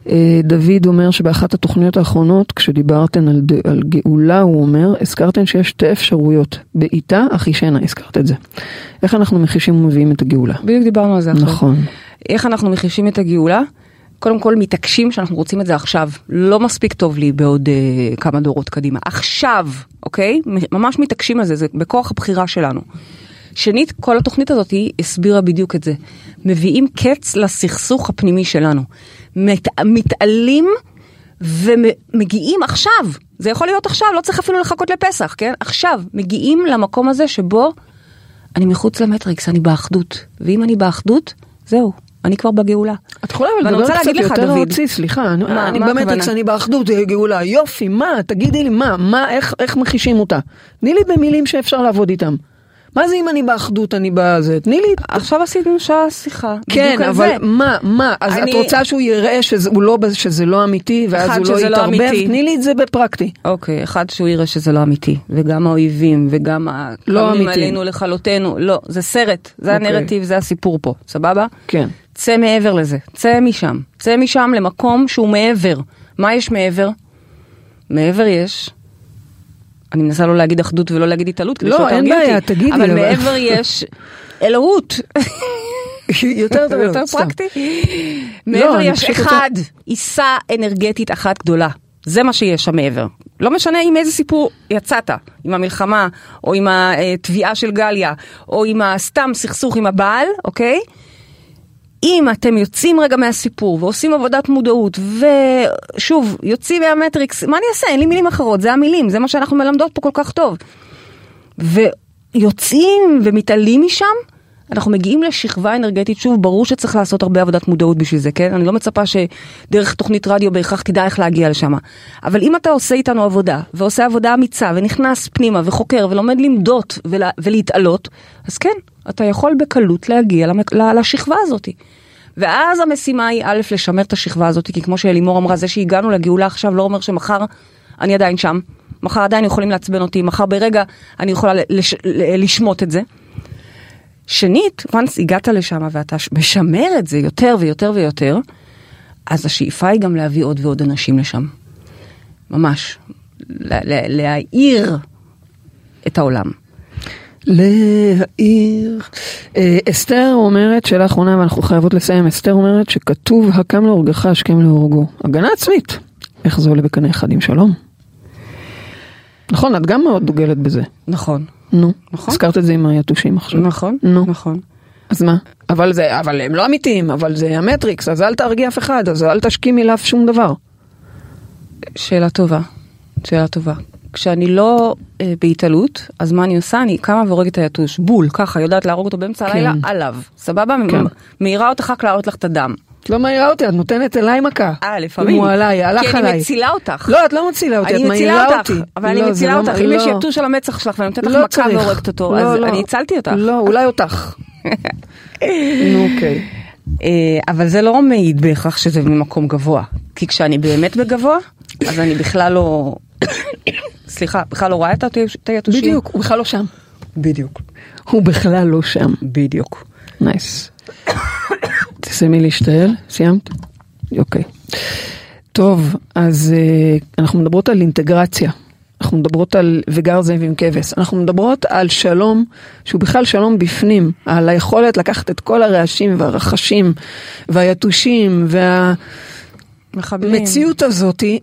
אה, דוד אומר שבאחת התוכניות האחרונות, כשדיברתן על, על גאולה, הוא אומר, הזכרתן שיש שתי אפשרויות, בעיטה, אחישנה, הזכרת את זה. איך אנחנו מחישים ומביאים את הגאולה? בדיוק דיברנו על זה עכשיו. נכון. איך אנחנו מחישים את הגאולה? קודם כל מתעקשים שאנחנו רוצים את זה עכשיו. לא מספיק טוב לי בעוד אה, כמה דורות קדימה. עכשיו, אוקיי? ממש מתעקשים על זה, זה בכוח הבחירה שלנו. שנית, כל התוכנית הזאת היא הסבירה בדיוק את זה. מביאים קץ לסכסוך הפנימי שלנו. מת, מתעלים ומגיעים עכשיו, זה יכול להיות עכשיו, לא צריך אפילו לחכות לפסח, כן? עכשיו, מגיעים למקום הזה שבו אני מחוץ למטריקס, אני באחדות. ואם אני באחדות, זהו, אני כבר בגאולה. את יכולה אבל לדבר קצת לך, יותר. ארצי, סליחה, מה- אני מה במטריקס, הכוונה? אני באחדות, גאולה, יופי, מה, תגידי לי, מה, מה, איך, איך מחישים אותה? תני לי במילים שאפשר לעבוד איתם. מה זה אם אני באחדות, אני בזה, תני לי, עכשיו עשינו שעה שיחה. כן, אבל. מה, מה, אז אני- את רוצה שהוא יראה שזה לא, שזה לא אמיתי, ואז הוא לא לא יתערבב. תני לי את זה בפרקטי. אוקיי, אחד שהוא יראה שזה לא אמיתי, וגם האויבים, וגם לא הקמים. עלינו לכלותנו, לא, זה סרט, זה אוקיי. הנרטיב, זה הסיפור פה, סבבה? כן. צא מעבר לזה, צא משם, צא משם למקום שהוא מעבר. מה יש מעבר? מעבר יש, אני מנסה לא להגיד אחדות ולא להגיד התעלות, כדי לא, אין בעיה, תגידי, אבל מעבר יש אלוהות. יותר טוב, יותר. פרקטי. מעבר לא, יש אחד, עיסה אנרגטית אחת גדולה. זה מה שיש שם מעבר. לא משנה עם איזה סיפור יצאת, עם המלחמה, או עם התביעה של גליה, או עם הסתם סכסוך עם הבעל, אוקיי? אם אתם יוצאים רגע מהסיפור ועושים עבודת מודעות, ושוב, יוצאים מהמטריקס, מה אני אעשה? אין לי מילים אחרות, זה המילים, זה מה שאנחנו מלמדות פה כל כך טוב. ויוצאים ומתעלים משם, אנחנו מגיעים לשכבה אנרגטית, שוב, ברור שצריך לעשות הרבה עבודת מודעות בשביל זה, כן? אני לא מצפה שדרך תוכנית רדיו בהכרח תדע איך להגיע לשם. אבל אם אתה עושה איתנו עבודה, ועושה עבודה אמיצה, ונכנס פנימה, וחוקר, ולומד למדות ולה, ולהתעלות, אז כן, אתה יכול בקלות להגיע לשכבה הזאת. ואז המשימה היא א', לשמר את השכבה הזאת, כי כמו שאלימור אמרה, זה שהגענו לגאולה עכשיו לא אומר שמחר אני עדיין שם. מחר עדיין יכולים לעצבן אותי, מחר ברגע אני יכולה לש, לשמוט את זה. שנית, once הגעת לשם ואתה משמר את זה יותר ויותר ויותר, אז השאיפה היא גם להביא עוד ועוד אנשים לשם. ממש. לה- לה- להאיר את העולם. להעיר. אה, אסתר אומרת, שאלה אחרונה ואנחנו חייבות לסיים, אסתר אומרת שכתוב הקם להורגך השכם להורגו. הגנה עצמית. איך זה עולה בקנה אחד עם שלום? נכון, את גם מאוד דוגלת בזה. נכון. נו, נכון. הזכרת את זה עם היתושים עכשיו. נכון. נו. נכון. אז מה? אבל זה, אבל הם לא אמיתיים, אבל זה המטריקס, אז אל תהרגי אף אחד, אז אל תשכימי לאף שום דבר. שאלה טובה, שאלה טובה. כשאני לא אה, בהתעלות, אז מה אני עושה? אני קמה והורגת את היתוש, בול, ככה, יודעת להרוג אותו באמצע כן. הלילה, עליו, סבבה? כן. מעירה אותך רק להראות לך את הדם. את לא מעירה אותי, את נותנת אליי מכה. אה, לפעמים. אם הוא עליי, הלך כי עליי. אני מצילה אותך. לא, את לא מצילה אותי, את אני מצילה מעירה אותך, אותי. אבל אני לא, מצילה לא- אותך, אם לא. יש יתוש על המצח שלך ואני נותנת לך לא מכה. והורגת אותו, לא, אז לא. אני הצלתי אותך. לא, אולי אותך. נו, אוקיי. אה, אבל זה לא מעיד בהכרח שזה ממקום גבוה. כי כשאני באמת בגבוה, אז אני בכלל לא... סליחה, בכלל לא רואה את היתוש- את היתושים. בדיוק, הוא בכלל לא שם. בדיוק. הוא בכלל לא שם. בדיוק. נייס. תסיימי להשתעל, סיימת? אוקיי. טוב, אז uh, אנחנו מדברות על אינטגרציה. אנחנו מדברות על וגר זאב עם כבש. אנחנו מדברות על שלום שהוא בכלל שלום בפנים, על היכולת לקחת את כל הרעשים והרחשים והיתושים. והמציאות הזאתי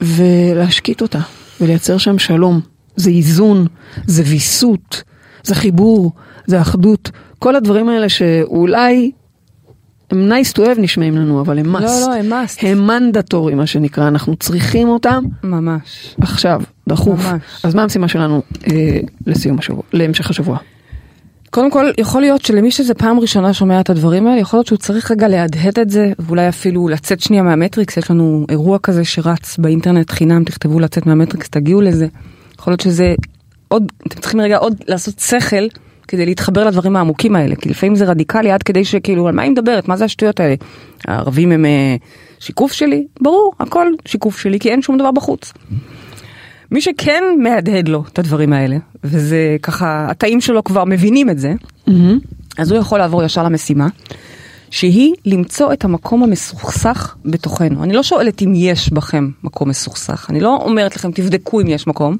ולהשקיט אותה ולייצר שם שלום. זה איזון, זה ויסות, זה חיבור, זה אחדות. כל הדברים האלה שאולי הם nice to have נשמעים לנו, אבל הם must. לא, לא, הם must. הם מנדטורי מה שנקרא, אנחנו צריכים אותם ממש. עכשיו, דחוף. ממש. אז מה המשימה שלנו אה, לסיום השבוע, להמשך השבוע? קודם כל, יכול להיות שלמי שזה פעם ראשונה שומע את הדברים האלה, יכול להיות שהוא צריך רגע להדהד את זה, ואולי אפילו לצאת שנייה מהמטריקס, יש לנו אירוע כזה שרץ באינטרנט חינם, תכתבו לצאת מהמטריקס, תגיעו לזה. יכול להיות שזה עוד, אתם צריכים רגע עוד לעשות שכל כדי להתחבר לדברים העמוקים האלה, כי לפעמים זה רדיקלי עד כדי שכאילו, על מה היא מדברת? מה זה השטויות האלה? הערבים הם אה, שיקוף שלי? ברור, הכל שיקוף שלי, כי אין שום דבר בחוץ. מי שכן מהדהד לו את הדברים האלה, וזה ככה, התאים שלו כבר מבינים את זה, אז הוא יכול לעבור ישר למשימה, שהיא למצוא את המקום המסוכסך בתוכנו. אני לא שואלת אם יש בכם מקום מסוכסך, אני לא אומרת לכם תבדקו אם יש מקום.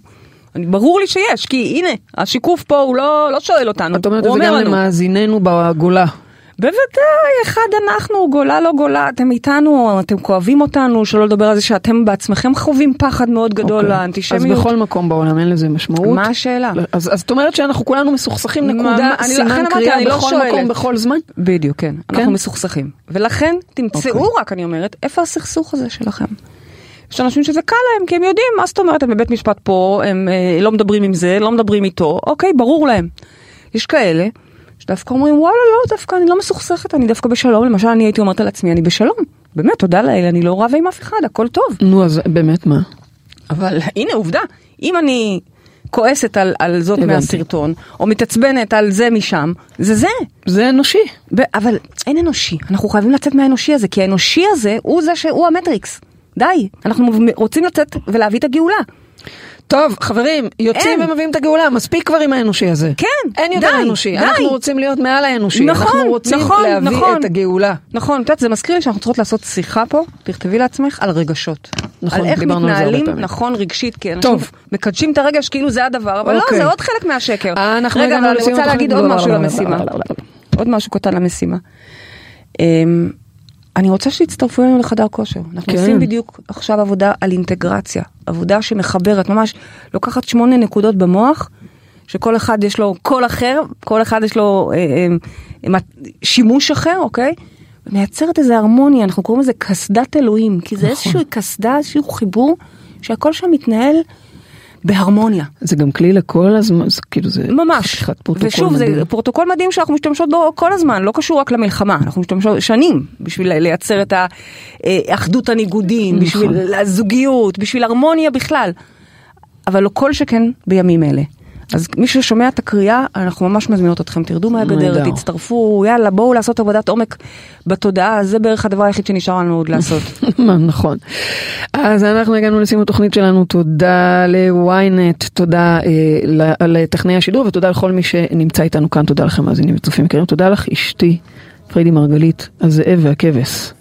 ברור לי שיש, כי הנה, השיקוף פה הוא לא, לא שואל אותנו, את אומרת הוא את זה אומר גם לנו. למאזיננו בגולה. בוודאי, אחד אנחנו, גולה לא גולה, אתם איתנו, אתם כואבים אותנו, שלא לדבר על זה שאתם בעצמכם חווים פחד מאוד גדול אוקיי. לאנטישמיות. אז בכל מקום בעולם אין לזה משמעות. מה השאלה? אז אז את אומרת שאנחנו כולנו מסוכסכים מה- נקודה, אני- לכן סימן קריאה אני לא בכל שואלת. מקום, בכל זמן? בדיוק, כן. כן? אנחנו מסוכסכים. ולכן תמצאו אוקיי. רק, אני אומרת, איפה הסכסוך הזה שלכם? יש אנשים שזה קל להם, כי הם יודעים, מה זאת אומרת, הם בבית משפט פה, הם אה, לא מדברים עם זה, לא מדברים איתו, אוקיי, ברור להם. יש כאלה שדווקא אומרים, וואלה, לא, דווקא אני לא מסוכסכת, אני דווקא בשלום. למשל, אני הייתי אומרת על עצמי, אני בשלום. באמת, תודה לאל, אני לא רבה עם אף אחד, הכל טוב. נו, אז באמת מה? אבל הנה עובדה, אם אני כועסת על, על זאת הבנתי. מהסרטון, או מתעצבנת על זה משם, זה זה. זה אנושי. ב- אבל אין אנושי, אנחנו חייבים לצאת מהאנושי הזה, כי האנושי הזה הוא זה שהוא המטריקס. די, אנחנו רוצים לצאת ולהביא את הגאולה. טוב, חברים, יוצאים אין. ומביאים את הגאולה, מספיק כבר עם האנושי הזה. כן, אין יותר די, אנושי, די. אנחנו רוצים להיות מעל האנושי. נכון, אנחנו רוצים נכון, להביא נכון. את הגאולה. נכון, את יודעת, זה מזכיר לי שאנחנו צריכות לעשות שיחה פה, תכתבי לעצמך, על רגשות. נכון, על איך מתנהלים. נכון רגשית, כי אנשים טוב. מקדשים את הרגש כאילו זה הדבר, אבל לא, אוקיי. זה עוד חלק מהשקר. רגע, אבל אני רוצה. להגיד עוד לא, לא, משהו לא, לא, למשימה. לא, לא, לא, לא. עוד משהו קטן למשימה. אני רוצה שתצטרפו אלינו לחדר כושר. אנחנו כן. עושים בדיוק עכשיו עבודה על אינטגרציה. עבודה שמחברת, ממש לוקחת שמונה נקודות במוח, שכל אחד יש לו קול אחר, כל אחד יש לו אה, אה, אה, שימוש אחר, אוקיי? מייצרת איזה הרמוניה, אנחנו קוראים לזה קסדת אלוהים, כי זה נכון. איזשהו קסדה, איזשהו חיבור, שהכל שם מתנהל בהרמוניה. זה גם כלי לכל הזמן, זה כאילו זה... ממש, פרוטוקול ושוב זה מדהים. פרוטוקול מדהים שאנחנו משתמשות בו כל הזמן, לא קשור רק למלחמה, אנחנו משתמשות שנים בשביל לייצר את האחדות הניגודים, נכון. בשביל הזוגיות, בשביל הרמוניה בכלל, אבל לא כל שכן בימים אלה. אז מי ששומע את הקריאה, אנחנו ממש מזמינות אתכם, תרדו מהגדר. תצטרפו, יאללה, בואו לעשות עבודת עומק בתודעה, זה בערך הדבר היחיד שנשאר לנו עוד לעשות. נכון. אז אנחנו הגענו לסיום התוכנית שלנו, תודה ל-ynet, תודה אה, לטכנאי השידור ותודה לכל מי שנמצא איתנו כאן, תודה לכם מאזינים וצופים יקרים, תודה לך אשתי, פריידי מרגלית, הזאב והכבש.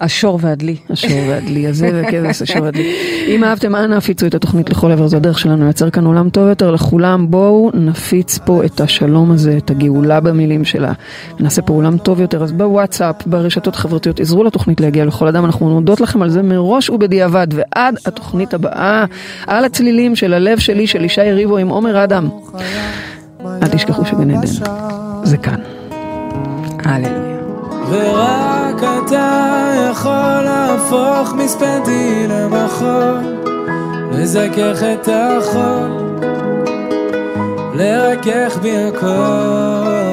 השור והדלי. השור והדלי, הזאב והכבש, השור והדלי. אם אהבתם, אנא הפיצו את התוכנית לכל עבר, זו הדרך שלנו לייצר כאן עולם טוב יותר לכולם. בואו נפיץ פה את השלום הזה, את הגאולה במילים שלה. נעשה פה עולם טוב יותר, אז בוואטסאפ, ברשתות החברתיות, עזרו לתוכנית להגיע לכל אדם. אנחנו מודות לכם על זה מראש ובדיעבד. ועד התוכנית הבאה, על הצלילים של הלב שלי, של ישי ריבו עם עומר אדם. אל תשכחו שגן עדן, זה כאן. הללויה. ורק אתה יכול להפוך מספדי למחול, לזכך את החול, לרכך בי הכל.